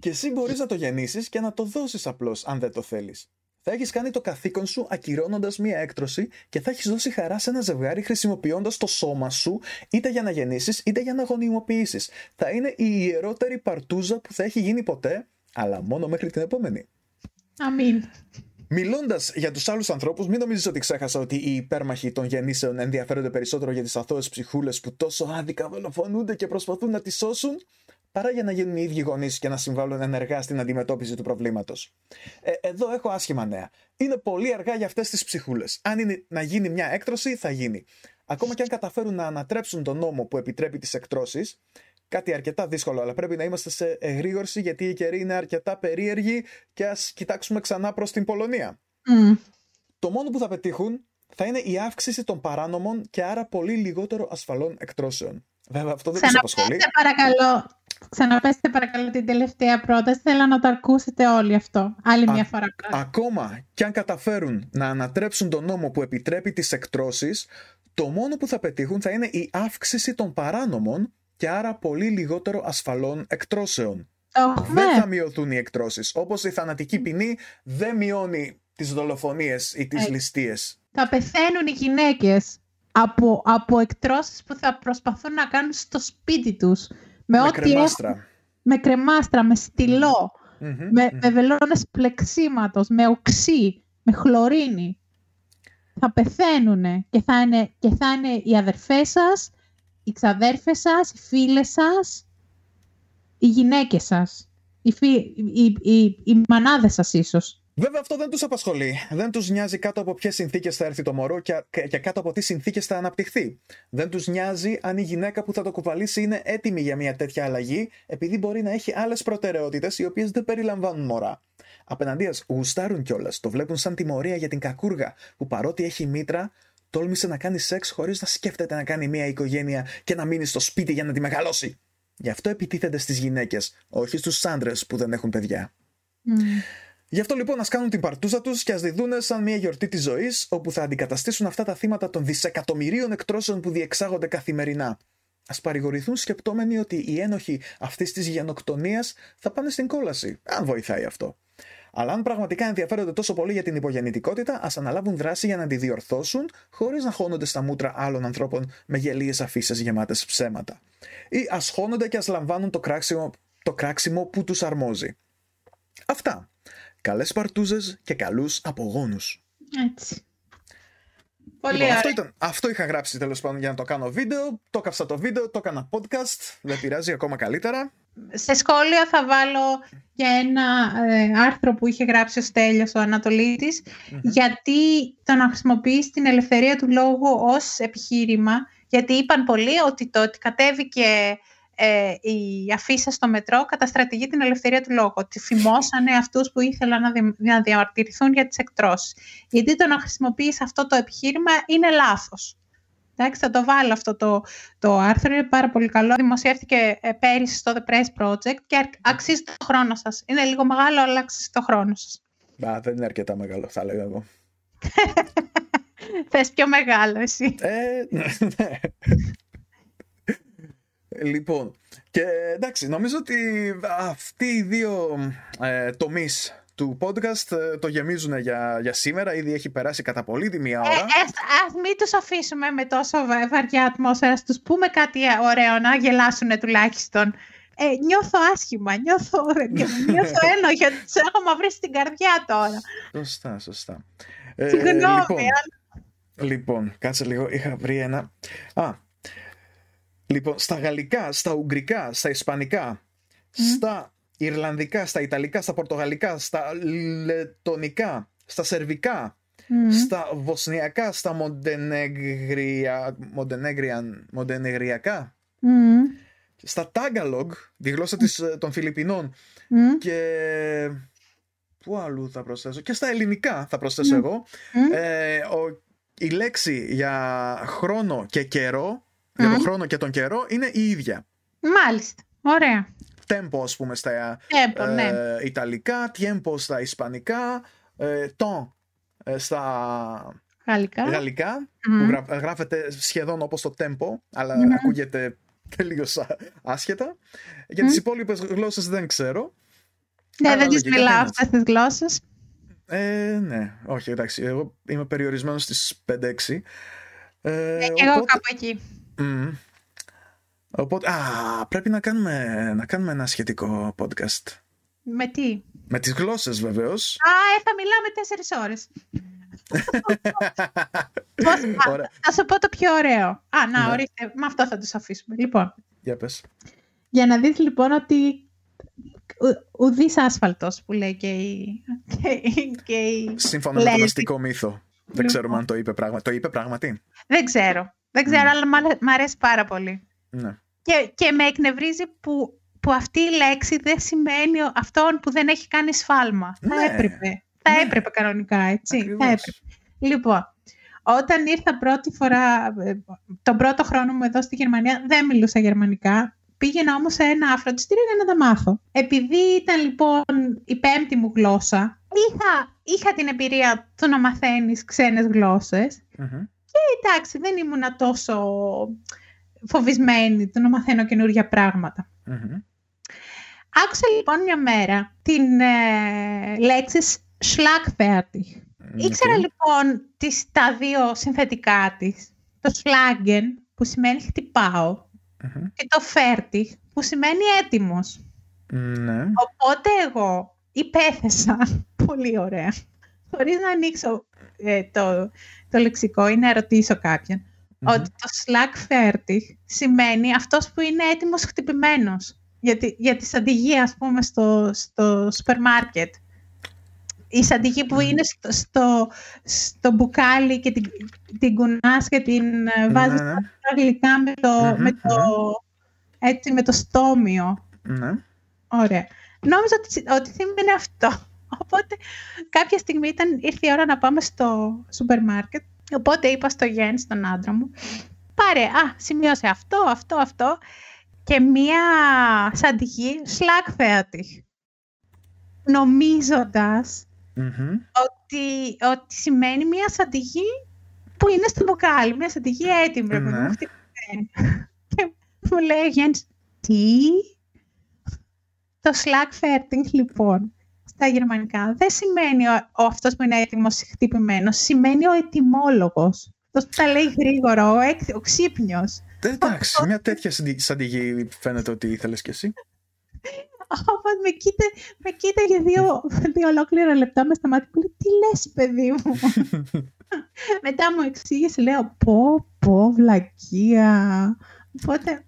Και εσύ μπορείς να το γεννήσεις και να το δώσεις απλώς, αν δεν το θέλεις θα έχεις κάνει το καθήκον σου ακυρώνοντας μία έκτρωση και θα έχεις δώσει χαρά σε ένα ζευγάρι χρησιμοποιώντας το σώμα σου είτε για να γεννήσεις είτε για να γονιμοποιήσεις. Θα είναι η ιερότερη παρτούζα που θα έχει γίνει ποτέ, αλλά μόνο μέχρι την επόμενη. Αμήν. Μιλώντας για τους άλλους ανθρώπους, μην νομίζεις ότι ξέχασα ότι οι υπέρμαχοι των γεννήσεων ενδιαφέρονται περισσότερο για τις αθώες ψυχούλες που τόσο άδικα δολοφονούνται και προσπαθούν να τις σώσουν, παρά για να γίνουν οι ίδιοι γονείς και να συμβάλλουν ενεργά στην αντιμετώπιση του προβλήματος. Ε, εδώ έχω άσχημα νέα. Είναι πολύ αργά για αυτές τις ψυχούλες. Αν είναι να γίνει μια έκτρωση, θα γίνει. ακόμα και αν καταφέρουν να ανατρέψουν τον νόμο που επιτρέπει τις εκτρώσεις, κάτι αρκετά δύσκολο, αλλά πρέπει να είμαστε σε εγρήγορση γιατί η καιρή είναι αρκετά περίεργη και ας κοιτάξουμε ξανά προς την Πολωνία. Το μόνο που θα πετύχουν θα είναι η αύξηση των παράνομων και άρα πολύ λιγότερο ασφαλών εκτρώσεων. Βέβαια, αυτό δεν τους απασχολεί. παρακαλώ, ξαναπέστε παρακαλώ την τελευταία πρόταση. Θέλω να το ακούσετε όλοι αυτό. Άλλη μια φορά. Ακόμα και αν καταφέρουν να ανατρέψουν τον νόμο που επιτρέπει τις εκτρώσεις, το μόνο που θα πετύχουν θα είναι η αύξηση των παράνομων και άρα πολύ λιγότερο ασφαλών εκτρώσεων. δεν ναι. θα μειωθούν οι εκτρώσεις. Όπως η θανατική ποινή δεν μειώνει τις δολοφονίες ή τις ε, ληστείες. Θα πεθαίνουν οι γυναίκες από, από εκτρώσεις που θα προσπαθούν να κάνουν στο σπίτι τους. Με, με κρεμάστρα. με κρεμάστρα, με στυλό, με, με βελόνες πλεξίματος, με οξύ, με χλωρίνη. Θα πεθαίνουν και θα είναι, και θα είναι οι αδερφές σας, οι ξαδέρφες σας, οι φίλες σας, οι γυναίκες σας, οι, φι... οι, οι, οι μανάδες σας ίσως. Βέβαια αυτό δεν τους απασχολεί. Δεν τους νοιάζει κάτω από ποιες συνθήκες θα έρθει το μωρό και, και κάτω από τι συνθήκες θα αναπτυχθεί. Δεν τους νοιάζει αν η γυναίκα που θα το κουβαλήσει είναι έτοιμη για μια τέτοια αλλαγή επειδή μπορεί να έχει άλλες προτεραιότητες οι οποίες δεν περιλαμβάνουν μωρά. Απέναντίας, γουστάρουν κιόλας. Το βλέπουν σαν τιμωρία για την κακούργα που παρότι έχει μήτρα, τόλμησε να κάνει σεξ χωρίς να σκέφτεται να κάνει μια οικογένεια και να μείνει στο σπίτι για να τη μεγαλώσει. Γι' αυτό επιτίθενται στις γυναίκες, όχι στους άντρες που δεν έχουν παιδιά. Mm. Γι' αυτό λοιπόν ας κάνουν την παρτούζα τους και ας διδούν σαν μια γιορτή της ζωής, όπου θα αντικαταστήσουν αυτά τα θύματα των δισεκατομμυρίων εκτρώσεων που διεξάγονται καθημερινά. Α παρηγορηθούν σκεπτόμενοι ότι οι ένοχοι αυτής της γενοκτονίας θα πάνε στην κόλαση, αν βοηθάει αυτό. Αλλά αν πραγματικά ενδιαφέρονται τόσο πολύ για την υπογεννητικότητα, ας αναλάβουν δράση για να τη διορθώσουν, χωρίς να χώνονται στα μούτρα άλλων ανθρώπων με γελίες αφήσεις γεμάτες ψέματα. Ή ας χώνονται και ας λαμβάνουν το κράξιμο, το κράξιμο που τους αρμόζει. Αυτά. Καλές παρτούζες και καλούς απογόνους. Έτσι. Πολύ λοιπόν, αυτό, ήταν, αυτό είχα γράψει τέλος πάντων για να το κάνω βίντεο. Το έκαψα το βίντεο, το έκανα podcast. Δεν πειράζει ακόμα καλύτερα σε σχόλια θα βάλω για ένα ε, άρθρο που είχε γράψει ο Στέλιος, ο ανατολιτης γιατί το να χρησιμοποιήσει την ελευθερία του λόγου ως επιχείρημα, γιατί είπαν πολλοί ότι το ότι κατέβηκε ε, η αφίσα στο μετρό καταστρατηγεί την ελευθερία του λόγου, ότι φημώσανε αυτούς που ήθελαν να, δι, να διαμαρτυρηθούν για τις εκτρώσεις. Γιατί το να χρησιμοποιήσει αυτό το επιχείρημα είναι λάθος. Εντάξει, θα το βάλω αυτό το, το άρθρο, είναι πάρα πολύ καλό. Δημοσιεύτηκε ε, πέρυσι στο The Press Project και αξίζει το χρόνο σας. Είναι λίγο μεγάλο, αλλά αξίζει το χρόνο σας. Μπα, δεν είναι αρκετά μεγάλο, θα λέγα εγώ. Θες πιο μεγάλο εσύ. Ε, ναι. Ναι. λοιπόν, και εντάξει, νομίζω ότι αυτοί οι δύο ε, τομείς του podcast ε, το γεμίζουν για, για σήμερα. Ήδη έχει περάσει κατά πολύ τη μία ώρα. Ε, ε, ας μην τους αφήσουμε με τόσο βαριά ατμόσφαιρα. Ας τους πούμε κάτι ωραίο να γελάσουν τουλάχιστον. Ε, νιώθω άσχημα, νιώθω, νιώθω γιατί τους έχω μαυρίσει στην καρδιά τώρα. Σωστά, σωστά. Ε, Συγγνώμη. Λοιπόν, λοιπόν, κάτσε λίγο, είχα βρει ένα... Α, λοιπόν, στα γαλλικά, στα ουγγρικά, στα ισπανικά, στα Ιρλανδικά, στα Ιταλικά, στα Πορτογαλικά, στα Λετονικά, στα Σερβικά, στα Βοσνιακά, στα Μοντενέγρια, Μοντενεγριακά, στα Τάγκαλογ, τη γλώσσα της, ε, των Φιλιππινών και... Πού αλλού θα προσθέσω, και στα ελληνικά θα προσθέσω εγώ. Ε, ο, η λέξη για χρόνο και καιρό, για τον χρόνο και τον καιρό, είναι η ίδια. Μάλιστα, ωραία tempo ας πούμε στα tempo, ναι. ε, Ιταλικά, tiempo στα Ισπανικά, ε, ton ε, στα Γαλλικά, Γαλλικά που γράφεται σχεδόν όπως το tempo, αλλά ακούγεται τελείως άσχετα. Για τις υπόλοιπες γλώσσες δεν ξέρω. Ναι, δεν τις μιλάω αυτές τις γλώσσες. Ε, ναι, όχι, εντάξει, εγώ είμαι περιορισμένος στις 5-6. Ε, ε, και εγώ κάπου εκεί. Οπότε, α, πρέπει να κάνουμε, να κάνουμε ένα σχετικό podcast. Με τι; Με τις γλώσσες βεβαίως. Α, ε, θα μιλάμε τέσσερις ώρες. θα σου πω το πιο ωραίο. Α, να, ναι. ορίστε, με αυτό θα τους αφήσουμε. Λοιπόν, για, πες. για να δεις λοιπόν ότι ουδής άσφαλτος που λέει και η... Και, Σύμφωνα με τον αστικό μύθο. Δεν ξέρουμε αν το είπε πράγματι. Το είπε πράγματι. Δεν ξέρω. Δεν ξέρω, αλλά μ' μ' αρέσει πάρα πολύ. Ναι. Και, και με εκνευρίζει που, που αυτή η λέξη δεν σημαίνει αυτόν που δεν έχει κάνει σφάλμα. Θα Ναι. έπρεπε. Θα Ναι. έπρεπε κανονικά, έτσι. Ακριβώς. Θα έπρεπε. Λοιπόν, όταν ήρθα πρώτη φορά, ε, τον πρώτο χρόνο μου εδώ στη Γερμανία, δεν μιλούσα γερμανικά. Πήγαινα όμως σε ένα αφροντιστήριο για να τα μάθω. Επειδή ήταν λοιπόν η πέμπτη μου γλώσσα, είχα, είχα την εμπειρία του να μαθαίνεις ξένες γλώσσες. Μμμ. Εντάξει, δεν ήμουνα τόσο φοβισμένη του να μαθαίνω καινούργια πράγματα. Μμμ. Άκουσα λοιπόν μια μέρα την ε, λέξη Schlagfertig. Ήξερα Οκ. λοιπόν τις, τα δύο συνθετικά της. Το Schlagen που σημαίνει χτυπάω Μμμ. και το Fertig που σημαίνει έτοιμος. Ναι. Οπότε εγώ υπέθεσα πολύ ωραία. Χωρίς να ανοίξω ε, το, το λεξικό ή να ρωτήσω κάποιον. Μμμ. Ότι το Schlagfertig σημαίνει αυτός που είναι έτοιμος χτυπημένος. Για τη, για τη σαντιγή, ας πούμε, στο, στο σούπερ μάρκετ. Η σαντιγή που Μμμ. είναι στο, στο, στο μπουκάλι και την, την κουνάς και την ε, βάζεις Ναι, ναι. στα γλυκά με το, Μμμ, με το, έτσι, με το στόμιο. Ναι. Ωραία. Νόμιζα ότι, ότι σήμαινε αυτό. Οπότε κάποια στιγμή ήταν, ήρθε η ώρα να πάμε στο σούπερ μάρκετ. Οπότε είπα στο Γιάννη, στον άντρα μου, πάρε, α, σημείωσε αυτό, αυτό, αυτό και μία σαντιγή Schlagfertig. Νομίζοντας Μμμ. ότι, ότι σημαίνει μία σαντιγή που είναι στο μπουκάλι, μία σαντιγή έτοιμη, ρε παιδί μου, Ναι. χτυπημένη. Και μου λέει ο Γιάννης, τι; Το Schlagfertig, λοιπόν, στα γερμανικά δεν σημαίνει ο, ο αυτός που είναι έτοιμος χτυπημένος, σημαίνει ο ετοιμόλογος. Αυτός που τα λέει γρήγορα, ο, έκ, ο ξύπνιος. Ε, Εντάξει, μια τέτοια συντι- σαντιγή φαίνεται ότι ήθελες κι εσύ. Όπως με, κοίτα, με κοίταγε δύο, δύο ολόκληρα λεπτά με στα μάτια που λέει, τι λες παιδί μου; Μετά μου εξήγησε, λέω, πω, πω, βλακεία. Οπότε,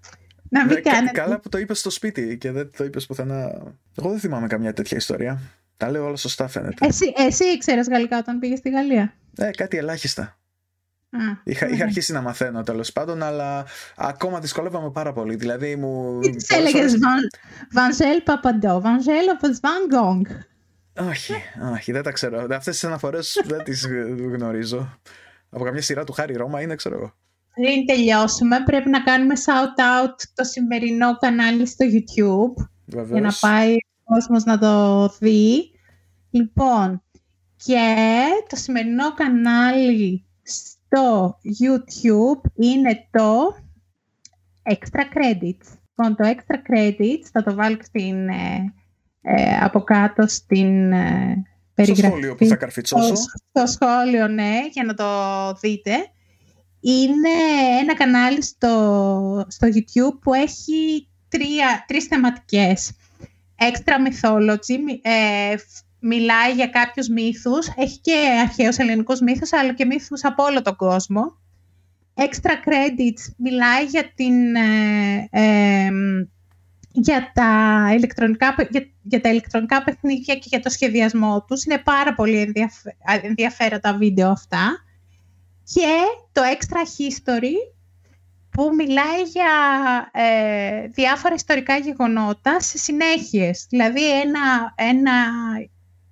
να μην Ναι, κα- κάνετε. Καλά που το είπες στο σπίτι και δεν το είπες πουθενά. Εγώ δεν θυμάμαι καμιά τέτοια ιστορία. Τα λέω όλα σωστά φαίνεται. Εσύ, εσύ ήξερες γαλλικά όταν πήγες στη Γαλλία; Ε, κάτι ελάχιστα. Α, Είχα, είχα ωραία. αρχίσει να μαθαίνω τέλος πάντων, αλλά ακόμα δυσκολεύαμε πάρα πολύ. Δηλαδή μου. Τι της πολλές έλεγες, φορές- Βανζέλ Παπαντό, Βανζέλ όπως Βαν Γκόγκ. Όχι, όχι, δεν τα ξέρω. Αυτές τις αναφορές δεν τις γνωρίζω. Από καμιά σειρά του Χάρη Ρώμα είναι, ξέρω εγώ. Πριν τελειώσουμε, πρέπει να κάνουμε shout-out το σημερινό κανάλι στο YouTube. για να Βεβαίως. πάει ο κόσμος να το δει. Λοιπόν, και το σημερινό κανάλι στο YouTube είναι το Extra Credits. Λοιπόν, το Extra Credits θα το βάλω στην, ε, ε, από κάτω στην ε, Στο περιγραφή. σχόλιο που θα καρφιτσώσω. Στο, στο σχόλιο, ναι, για να το δείτε. Είναι ένα κανάλι στο, στο YouTube που έχει τρία, τρεις θεματικές. Extra Mythology, μι- ε, φ- μιλάει για κάποιους μύθους, έχει και αρχαίους ελληνικούς μύθους, αλλά και μύθους από όλο τον κόσμο. Extra Credits μιλάει για, την, ε, ε, για, τα ηλεκτρονικά, παι- για, για τα ηλεκτρονικά παιχνίδια και για το σχεδιασμό τους. Είναι πάρα πολύ ενδιαφε- α, ενδιαφέροντα βίντεο αυτά. Και το Extra History που μιλάει για ε, διάφορα ιστορικά γεγονότα σε συνέχειες. Δηλαδή ένα, ένα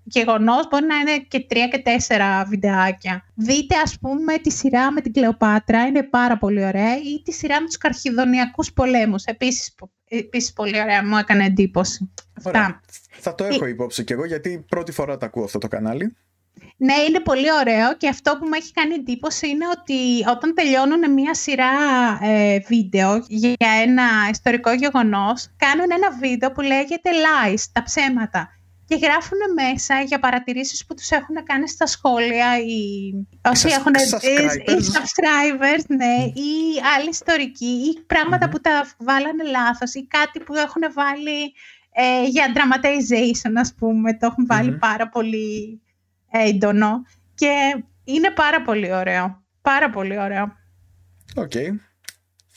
γεγονός μπορεί να είναι και τρία και τέσσερα βιντεάκια. Δείτε ας πούμε τη σειρά με την Κλεοπάτρα, είναι πάρα πολύ ωραία, ή τη σειρά με τους Καρχιδονιακούς πολέμους. Επίσης, πο- επίσης πολύ ωραία, μου έκανε εντύπωση. Ωραία. Αυτά. Θα το έχω υπόψη κι εγώ γιατί πρώτη φορά το ακούω αυτό το κανάλι. Ναι, είναι πολύ ωραίο και αυτό που μου έχει κάνει εντύπωση είναι ότι όταν τελειώνουν μία σειρά ε, βίντεο για ένα ιστορικό γεγονός, κάνουν ένα βίντεο που λέγεται lies, τα ψέματα. Και γράφουν μέσα για παρατηρήσεις που τους έχουν κάνει στα σχόλια οι, όσοι subs- έχουν οι subscribers. subscribers, ναι, ή άλλοι ιστορικοί, ή πράγματα Μμμ. που τα βάλανε λάθος, ή κάτι που έχουν βάλει ε, για dramatization, ας πούμε, το έχουν βάλει Μμμ. πάρα πολύ έντονο και είναι πάρα πολύ ωραίο. Πάρα πολύ ωραίο. Οκ.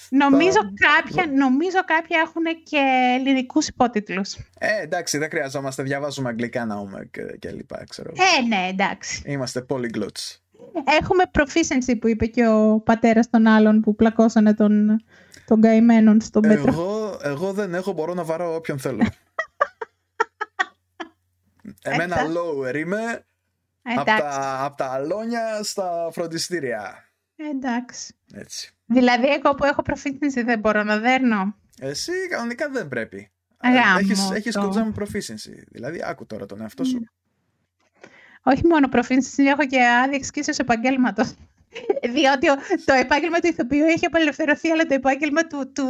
Νομίζω, Θα- κάποια, νομίζω κάποια έχουν και ελληνικούς υπότιτλους. Ε, εντάξει, δεν χρειαζόμαστε. Διαβάζουμε αγγλικά να πούμε και, και λοιπά, ξέρω. Ε, ναι, εντάξει. Είμαστε polyglots. Έχουμε proficiency που είπε και ο πατέρας των άλλων που πλακώσανε τον, τον καημένον στον πέτρο. Εγώ, εγώ δεν έχω, μπορώ να βαρώ όποιον θέλω. Εμένα lower είμαι από τα, απ τα αλόνια στα φροντιστήρια. Εντάξει. Έτσι. Δηλαδή εγώ που έχω proficiency δεν μπορώ να δέρνω. Εσύ κανονικά δεν πρέπει. Γάμο έχεις, έχεις το. κοντζάμι proficiency. Δηλαδή άκου τώρα τον εαυτό σου. Όχι μόνο proficiency, έχω και άδεια εξκίσεως επαγγέλματος. Διότι ο- το επάγγελμα του ηθοποιού έχει απελευθερωθεί, αλλά το επάγγελμα του, του,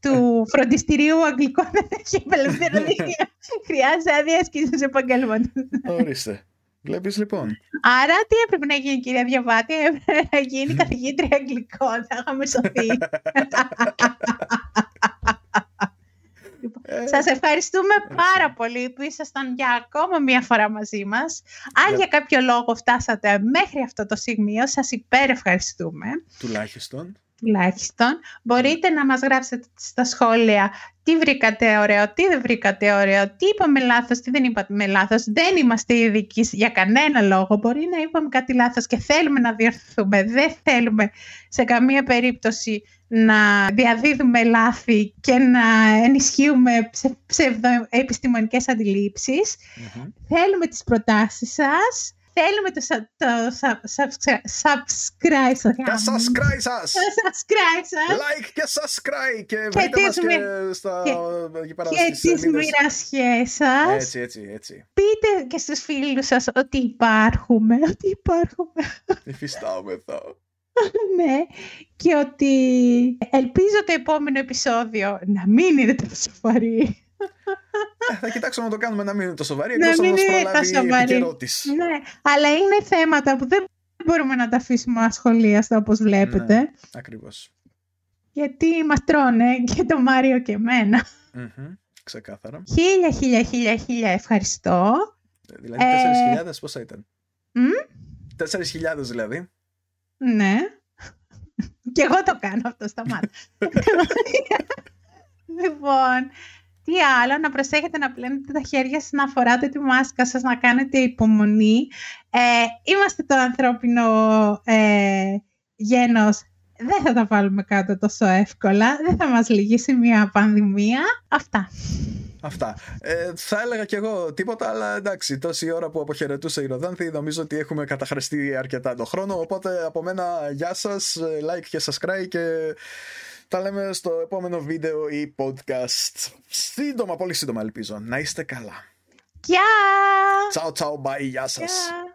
του φροντιστηρίου αγγλικών δεν έχει απελευθερωθεί. Χρειάζεται άδεια εξκίσεως επαγγέλματος. Ορίστε. Βλέπεις λοιπόν. Άρα τι έπρεπε να γίνει, κυρία Διαβάτη, έπρεπε να γίνει καθηγήτρια αγγλικών. Θα είχαμε σωθεί. Ε, Σας ευχαριστούμε πάρα πολύ που ήσασταν για ακόμα μία φορά μαζί μας. Αν Για- για κάποιο λόγο φτάσατε μέχρι αυτό το σημείο, σας υπερευχαριστούμε. τουλάχιστον. Τουλάχιστον, μπορείτε να μας γράψετε στα σχόλια τι βρήκατε ωραίο, τι δεν βρήκατε ωραίο, τι είπαμε λάθος, τι δεν είπαμε λάθος. Δεν είμαστε ειδικοί για κανένα λόγο. Μπορεί να είπαμε κάτι λάθος και θέλουμε να διορθωθούμε. Δεν θέλουμε σε καμία περίπτωση να διαδίδουμε λάθη και να ενισχύουμε ψε, ψευδοεπιστημονικές αντιλήψεις. Μμμ. Θέλουμε τις προτάσεις σας. Θέλουμε το, σα- το σα- subscri- subscribe στο Τα subscribe σας! το subscribe σας Like και subscribe και βρείτε τις μας και μοι- στα, και- εκεί πέρα και στις τις σελίδες. μοιρασιές σας. Έτσι, έτσι, έτσι. Πείτε και στους φίλους σας ότι υπάρχουμε, ότι υπάρχουμε, Υφιστάμεθα. ναι. Και ότι ελπίζω το επόμενο επεισόδιο να μην είναι τόσο βαρύ. Ε, Θα κοιτάξουμε να το κάνουμε να μην είναι τόσο βαρύ, Να εκτός αν μην μας είναι προλάβει η τόσο βαρύ. επικαιρότης. Ναι, αλλά είναι θέματα που δεν μπορούμε να τα αφήσουμε ασχολίαστα όπως βλέπετε. Ναι. Ακριβώς. Γιατί μας τρώνε και το Μάριο και εμένα. Μμμ. Ξεκάθαρα. Χίλια, χίλια, χίλια, χίλια ευχαριστώ. Ε, Δηλαδή Ε, 4.000 πόσα ήταν; Μμ; 4.000 δηλαδή. Ναι. Και εγώ το κάνω αυτό, σταμάτα. λοιπόν, τι άλλο, να προσέχετε να πλένετε τα χέρια σας, να φοράτε τη μάσκα σας, να κάνετε υπομονή. Ε, είμαστε το ανθρώπινο ε, γένος, δεν θα τα βάλουμε κάτω τόσο εύκολα, δεν θα μας λυγίσει μια πανδημία. Αυτά. Αυτά. Ε, θα έλεγα κι εγώ τίποτα, αλλά εντάξει, τόση ώρα που αποχαιρετούσε η Ροδάνθη, νομίζω ότι έχουμε καταχρηστεί αρκετά το χρόνο. Οπότε από μένα, γεια σας, ε, like και subscribe και τα λέμε στο επόμενο βίντεο ή podcast. Σύντομα, πολύ σύντομα ελπίζω. Να είστε καλά. Γεια! Ciao, ciao, bye, γεια σας. Γεια!